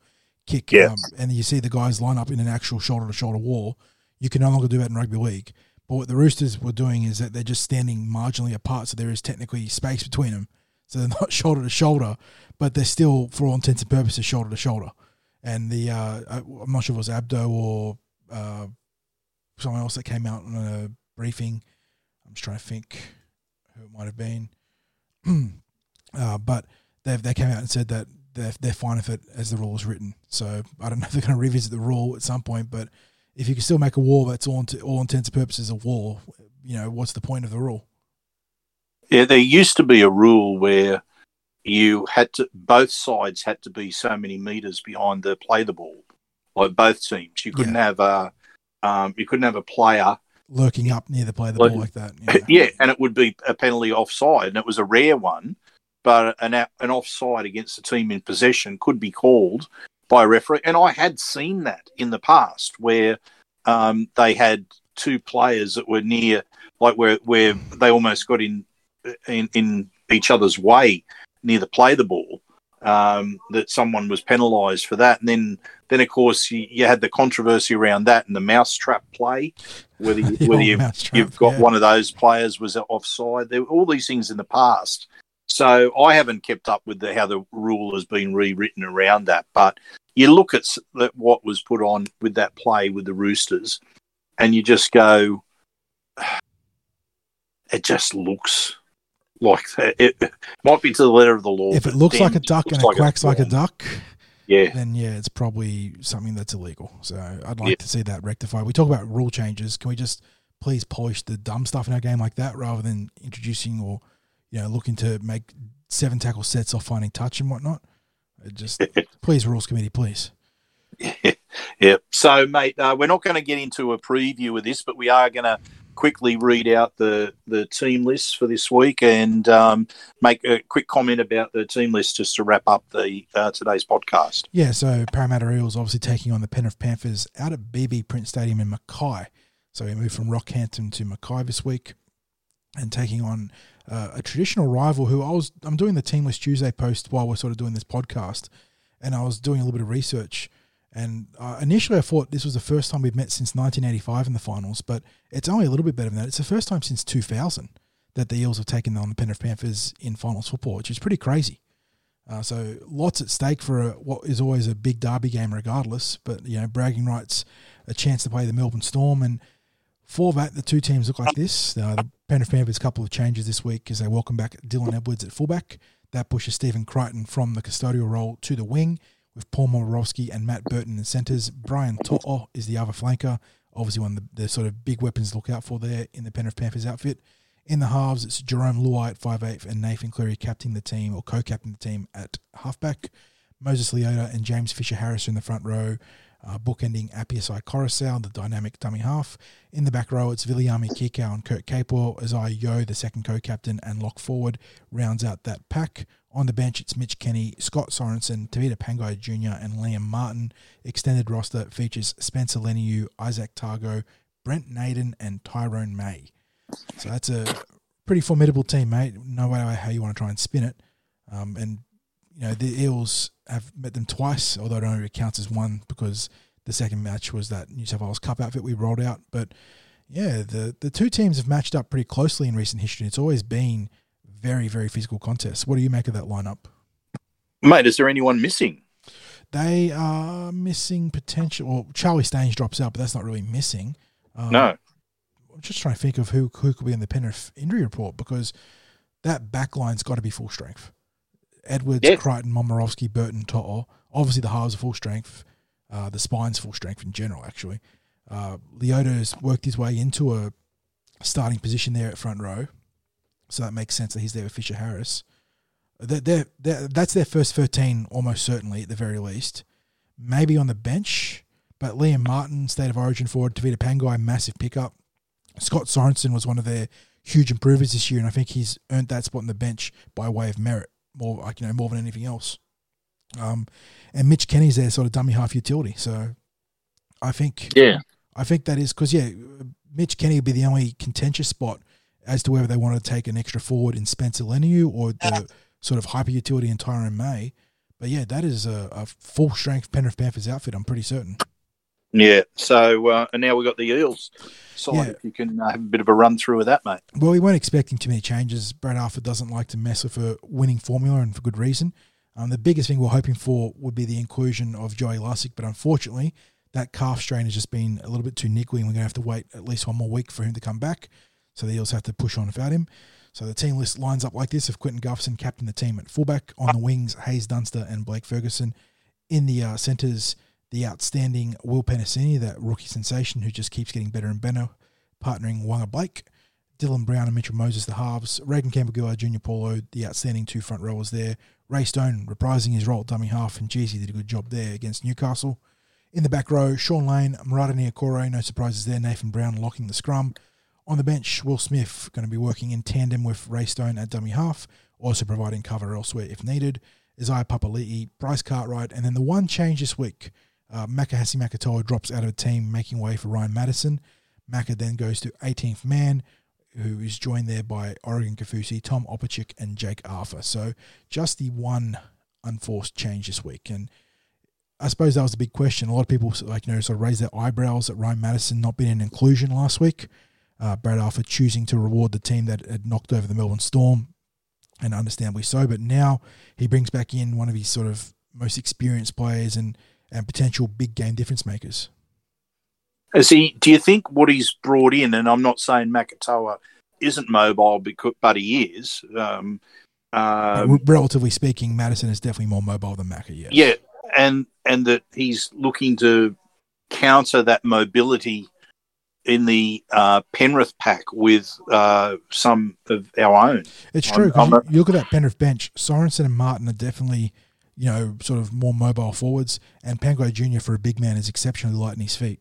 kick, yeah. um, and you see the guys line up in an actual shoulder to shoulder war. You can no longer do that in rugby league. But what the Roosters were doing is that they're just standing marginally apart, so there is technically space between them. So they're not shoulder to shoulder, but they're still, for all intents and purposes, shoulder to shoulder. And the uh, I'm not sure if it was Abdo or uh, someone else that came out on a briefing. I'm just trying to think who it might have been. uh, but they they came out and said that they're, they're fine with it as the rule is written. So I don't know if they're going to revisit the rule at some point, but if you can still make a wall that's all, all intents and purposes a war, you know, what's the point of the rule? Yeah, there used to be a rule where you had to both sides had to be so many meters behind the play the ball, like both teams. You couldn't yeah. have a um, you couldn't have a player lurking up near the play the ball like that. Yeah. yeah, and it would be a penalty offside, and it was a rare one. But an an offside against the team in possession could be called by a referee, and I had seen that in the past where um, they had two players that were near, like where where they almost got in in, in each other's way near the play the ball. Um, that someone was penalised for that, and then then of course you, you, had the controversy around that and the mousetrap play, whether you, whether you've, you've got yeah. one of those players was offside. There were all these things in the past, so I haven't kept up with the, how the rule has been rewritten around that. But you look at what was put on with that play with the Roosters, and you just go, it just looks like that. It might be to the letter of the law. If it looks like a duck and it like quacks a like a duck, yeah, then yeah, it's probably something that's illegal. So I'd like yeah. to see that rectified. We talk about rule changes. Can we just please polish the dumb stuff in our game like that rather than introducing or you know looking to make seven tackle sets off finding touch and whatnot? It just please, rules committee, please. Yeah. yeah. So, mate, uh, we're not going to get into a preview of this, but we are going to quickly read out the, the team lists for this week and um, make a quick comment about the team list just to wrap up the uh, today's podcast. Yeah, so Parramatta Eels obviously taking on the Penrith Panthers out at BB Print Stadium in Mackay. So we moved from Rockhampton to Mackay this week and taking on uh, a traditional rival who I was I'm doing the Team List Tuesday post while we're sort of doing this podcast and I was doing a little bit of research and uh, initially, I thought this was the first time we've met since 1985 in the finals, but it's only a little bit better than that. It's the first time since 2000 that the Eels have taken on the Penrith Panthers in finals football, which is pretty crazy. Uh, so lots at stake for a, what is always a big derby game, regardless. But you know, bragging rights, a chance to play the Melbourne Storm, and for that, the two teams look like this. Uh, the Penrith Panthers, couple of changes this week as they welcome back Dylan Edwards at fullback. That pushes Stephen Crichton from the custodial role to the wing, with Paul Momirovski and Matt Burton in centres. Brian To'o is the other flanker, obviously one of the, the, sort of big weapons to look out for there in the Penrith Panthers outfit. In the halves, it's Jerome Luai at 5'8 and Nathan Cleary captaining the team or co-captaining the team at halfback. Moses Leota and James Fisher Harris in the front row, uh, bookending Apisai Koroisau, the dynamic dummy half. In the back row, it's Viliami Kikau and Kurt Capewell as I Yeo, the second co-captain, and lock forward rounds out that pack. On the bench, it's Mitch Kenny, Scott Sorensen, Tevita Pangai Jr., and Liam Martin. Extended roster features Spencer Leniu, Izack Tago, Brent Naden, and Tyrone May. So that's a pretty formidable team, mate. No matter how you want to try and spin it. Um, and you know the Eels have met them twice, although it only counts as one because the second match was that New South Wales Cup outfit we rolled out. But yeah, the the two teams have matched up pretty closely in recent history. It's always been very very physical contests. What do you make of that lineup, mate? Is there anyone missing? They are missing potential. Well, Charlie Staines drops out, but that's not really missing. Um, no, I'm just trying to think of who who could be in the Penrith injury report because that backline's got to be full strength. Edwards, yeah. Crichton, Momirovski, Burton, To'o. Obviously, the halves are full strength. Uh, the spine's full strength in general, actually. Uh, Leota has worked his way into a starting position there at front row. So that makes sense that he's there with Fisher Harris. They're, they're, they're, that's their first 13, almost certainly, at the very least. Maybe on the bench, but Liam Martin, state of origin forward, Tevita Pangai, massive pickup. Scott Sorensen was one of their huge improvers this year, and I think he's earned that spot on the bench by way of merit, more like you know more than anything else. Um, and Mitch Kenny's their sort of dummy half utility, so I think yeah, I think that is because yeah, Mitch Kenny would be the only contentious spot as to whether they wanted to take an extra forward in Spencer Leniu or the sort of hyper utility in Tyrone May. But yeah, that is a, a full strength Penrith Panthers outfit. I'm pretty certain. Yeah. So uh, and now we've got the Eels. So yeah. if you can uh, have a bit of a run through of that, mate. Well, we weren't expecting too many changes. Brad Arthur doesn't like to mess with a winning formula, and for good reason. Um, the biggest thing we're hoping for would be the inclusion of Joey Lussick, but unfortunately, that calf strain has just been a little bit too niggly, and we're going to have to wait at least one more week for him to come back. So the Eels have to push on without him. So the team list lines up like this: of Clinton Gutherson, captain the team at fullback, on the wings, Haze Dunster and Blake Ferguson. In the uh, centres, the outstanding Will Penisini, that rookie sensation who just keeps getting better and better, partnering Waqa Blake, Dylan Brown and Mitchell Moses, the halves, Reagan Campbell Junior Paulo, the outstanding two front rowers there, Ray Stone reprising his role at dummy half, and Jeezy did a good job there against Newcastle. In the back row, Sean Lane, Marata Niukore, no surprises there, Nathan Brown locking the scrum. On the bench, Will Smith going to be working in tandem with Ray Stone at dummy half, also providing cover elsewhere if needed. Isaiah Papali'i, Bryce Cartwright, and then the one change this week – uh, Makahesi Makatoa drops out of a team, making way for Ryan Matterson. Maka then goes to 18th man, who is joined there by Oregon Kaufusi, Tom Opacic, and Jake Arthur. So just the one unforced change this week. And I suppose that was the big question. A lot of people like you know sort of raised their eyebrows at Ryan Matterson not being an inclusion last week. Uh, Brad Arthur choosing to reward the team that had knocked over the Melbourne Storm, and understandably so. But now he brings back in one of his sort of most experienced players and and potential big game difference makers. Is he? Do you think what he's brought in, and I'm not saying Makatoa isn't mobile, because, but he is. Um, um, relatively speaking, Matterson is definitely more mobile than Maka. Yes. Yeah, and and that he's looking to counter that mobility in the uh, Penrith pack with uh, some of our own. It's true. I'm, I'm you, you look at that Penrith bench. Sorensen and Martin are definitely you know, sort of more mobile forwards, and Pangai Junior for a big man is exceptionally light in his feet.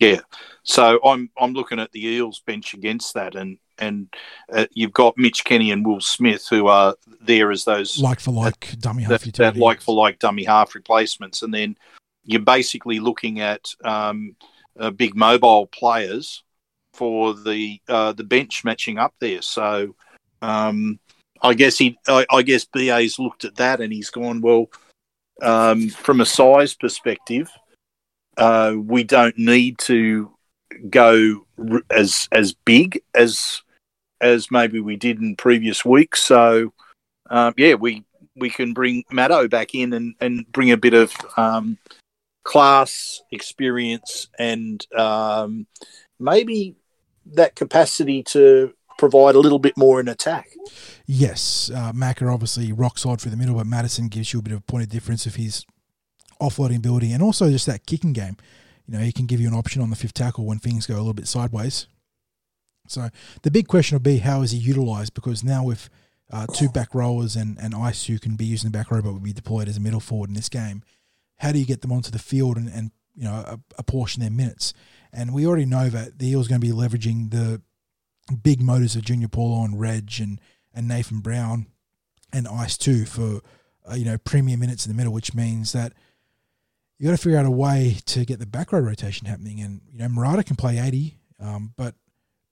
Yeah, so I'm I'm looking at the Eels bench against that, and and uh, you've got Mitch Kenny and Will Smith who are there as those like for like dummy half that, that like for like dummy half replacements, and then you're basically looking at um, uh, big mobile players for the uh, the bench matching up there. So um, I guess he, I, I, guess BA's looked at that and he's gone well. Um, from a size perspective, uh, we don't need to go as as big as as maybe we did in previous weeks. So, um, yeah, we we can bring Matto back in and, and bring a bit of um, class, experience, and um, maybe that capacity to provide a little bit more in attack. Yes, uh, Macker obviously rock solid through the middle, but Matterson gives you a bit of a point of difference of his offloading ability and also just that kicking game. You know, he can give you an option on the fifth tackle when things go a little bit sideways. So the big question will be how is he utilised? Because now with uh, two back rowers and, and Ice who can be using the back row but will be deployed as a middle forward in this game, how do you get them onto the field and, and you know apportion their minutes? And we already know that the Eels going to be leveraging the big motors of Junior Paulo and Reg and, and Nathan Brown and Ice too for uh, you know premium minutes in the middle, which means that you got to figure out a way to get the back row rotation happening. And you know Marata can play eighty, um, but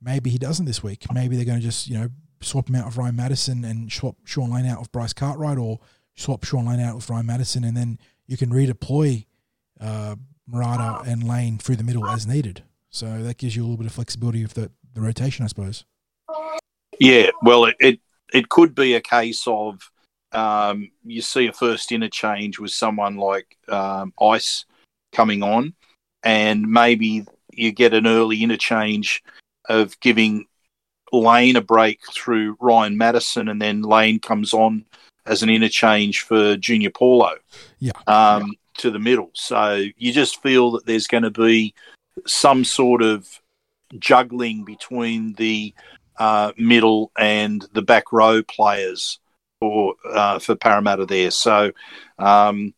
maybe he doesn't this week. Maybe they're going to just you know swap him out of Ryan Matterson and swap Sean Lane out of Bryce Cartwright, or swap Sean Lane out with Ryan Matterson, and then you can redeploy uh, Marata and Lane through the middle as needed. So that gives you a little bit of flexibility of the, the rotation, I suppose. Yeah, well, it, it, it could be a case of um, you see a first interchange with someone like um, Ice coming on, and maybe you get an early interchange of giving Lane a break through Ryan Matterson, and then Lane comes on as an interchange for Junior Paulo. Yeah. Um, yeah. To the middle. So you just feel that there's going to be some sort of juggling between the uh, middle and the back row players for uh, for Parramatta there. So, um,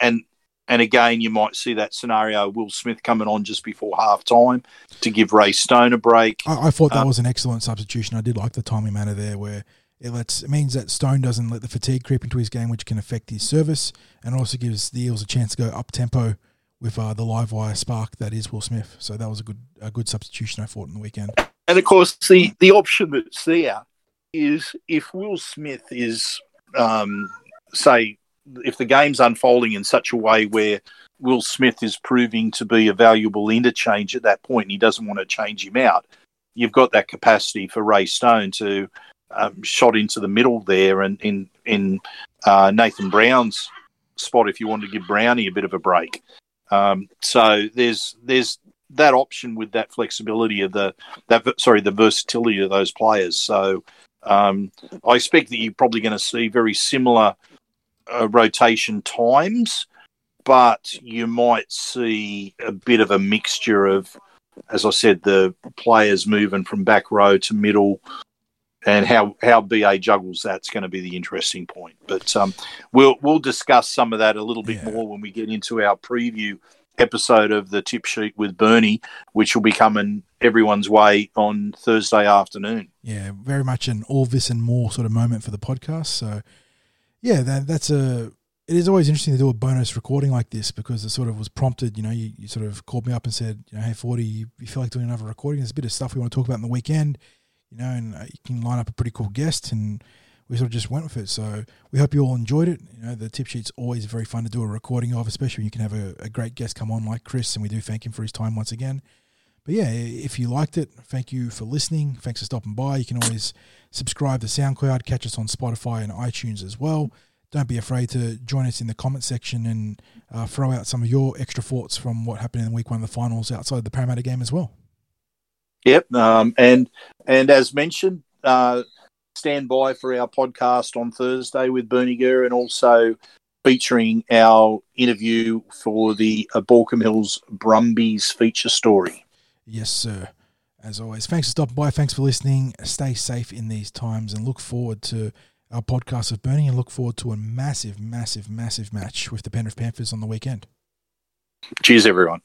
and and again, you might see that scenario: Will Smith coming on just before half time to give Ray Stone a break. I, I thought that um, was an excellent substitution. I did like the timing manner there, where it lets it means that Stone doesn't let the fatigue creep into his game, which can affect his service, and also gives the Eels a chance to go up tempo with uh, the live wire spark that is Will Smith. So that was a good a good substitution I thought in the weekend. And of course, the the option that's there is if Will Smith is um, say if the game's unfolding in such a way where Will Smith is proving to be a valuable interchange at that point, and he doesn't want to change him out. You've got that capacity for Ray Stone to um, shot into the middle there, and in in uh, Nathan Brown's spot if you want to give Brownie a bit of a break. Um, so there's there's that option with that flexibility of the that sorry the versatility of those players. So um, I expect that you're probably going to see very similar uh, rotation times, but you might see a bit of a mixture of, as I said, the players moving from back row to middle and how how BA juggles that's going to be the interesting point. But um, we'll we'll discuss some of that a little bit yeah. more when we get into our preview episode of the tip sheet with Bernie, which will be coming everyone's way on Thursday afternoon. Yeah, very much an all this and more sort of moment for the podcast. So, yeah, that, that's a. It is always interesting to do a bonus recording like this because it sort of was prompted. You know, you, you sort of called me up and said, you know, hey, forty, you, you feel like doing another recording? There's a bit of stuff we want to talk about in the weekend you know, and uh, you can line up a pretty cool guest, and we sort of just went with it. So we hope you all enjoyed it. You know, the tip sheet's always very fun to do a recording of, especially when you can have a, a great guest come on like Chris, and we do thank him for his time once again. But yeah, if you liked it, thank you for listening. Thanks for stopping by. You can always subscribe to SoundCloud, catch us on Spotify and iTunes as well. Don't be afraid to join us in the comment section and uh, throw out some of your extra thoughts from what happened in week one of the finals outside the Parramatta game as well. Yep, um, and and as mentioned, uh, stand by for our podcast on Thursday with Bernie Gurr, and also featuring our interview for the uh, Baulkham Hills Brumbies feature story. Yes, sir. As always, thanks for stopping by. Thanks for listening. Stay safe in these times, and look forward to our podcast of Bernie, and look forward to a massive, massive, massive match with the Penrith Panthers on the weekend. Cheers, everyone.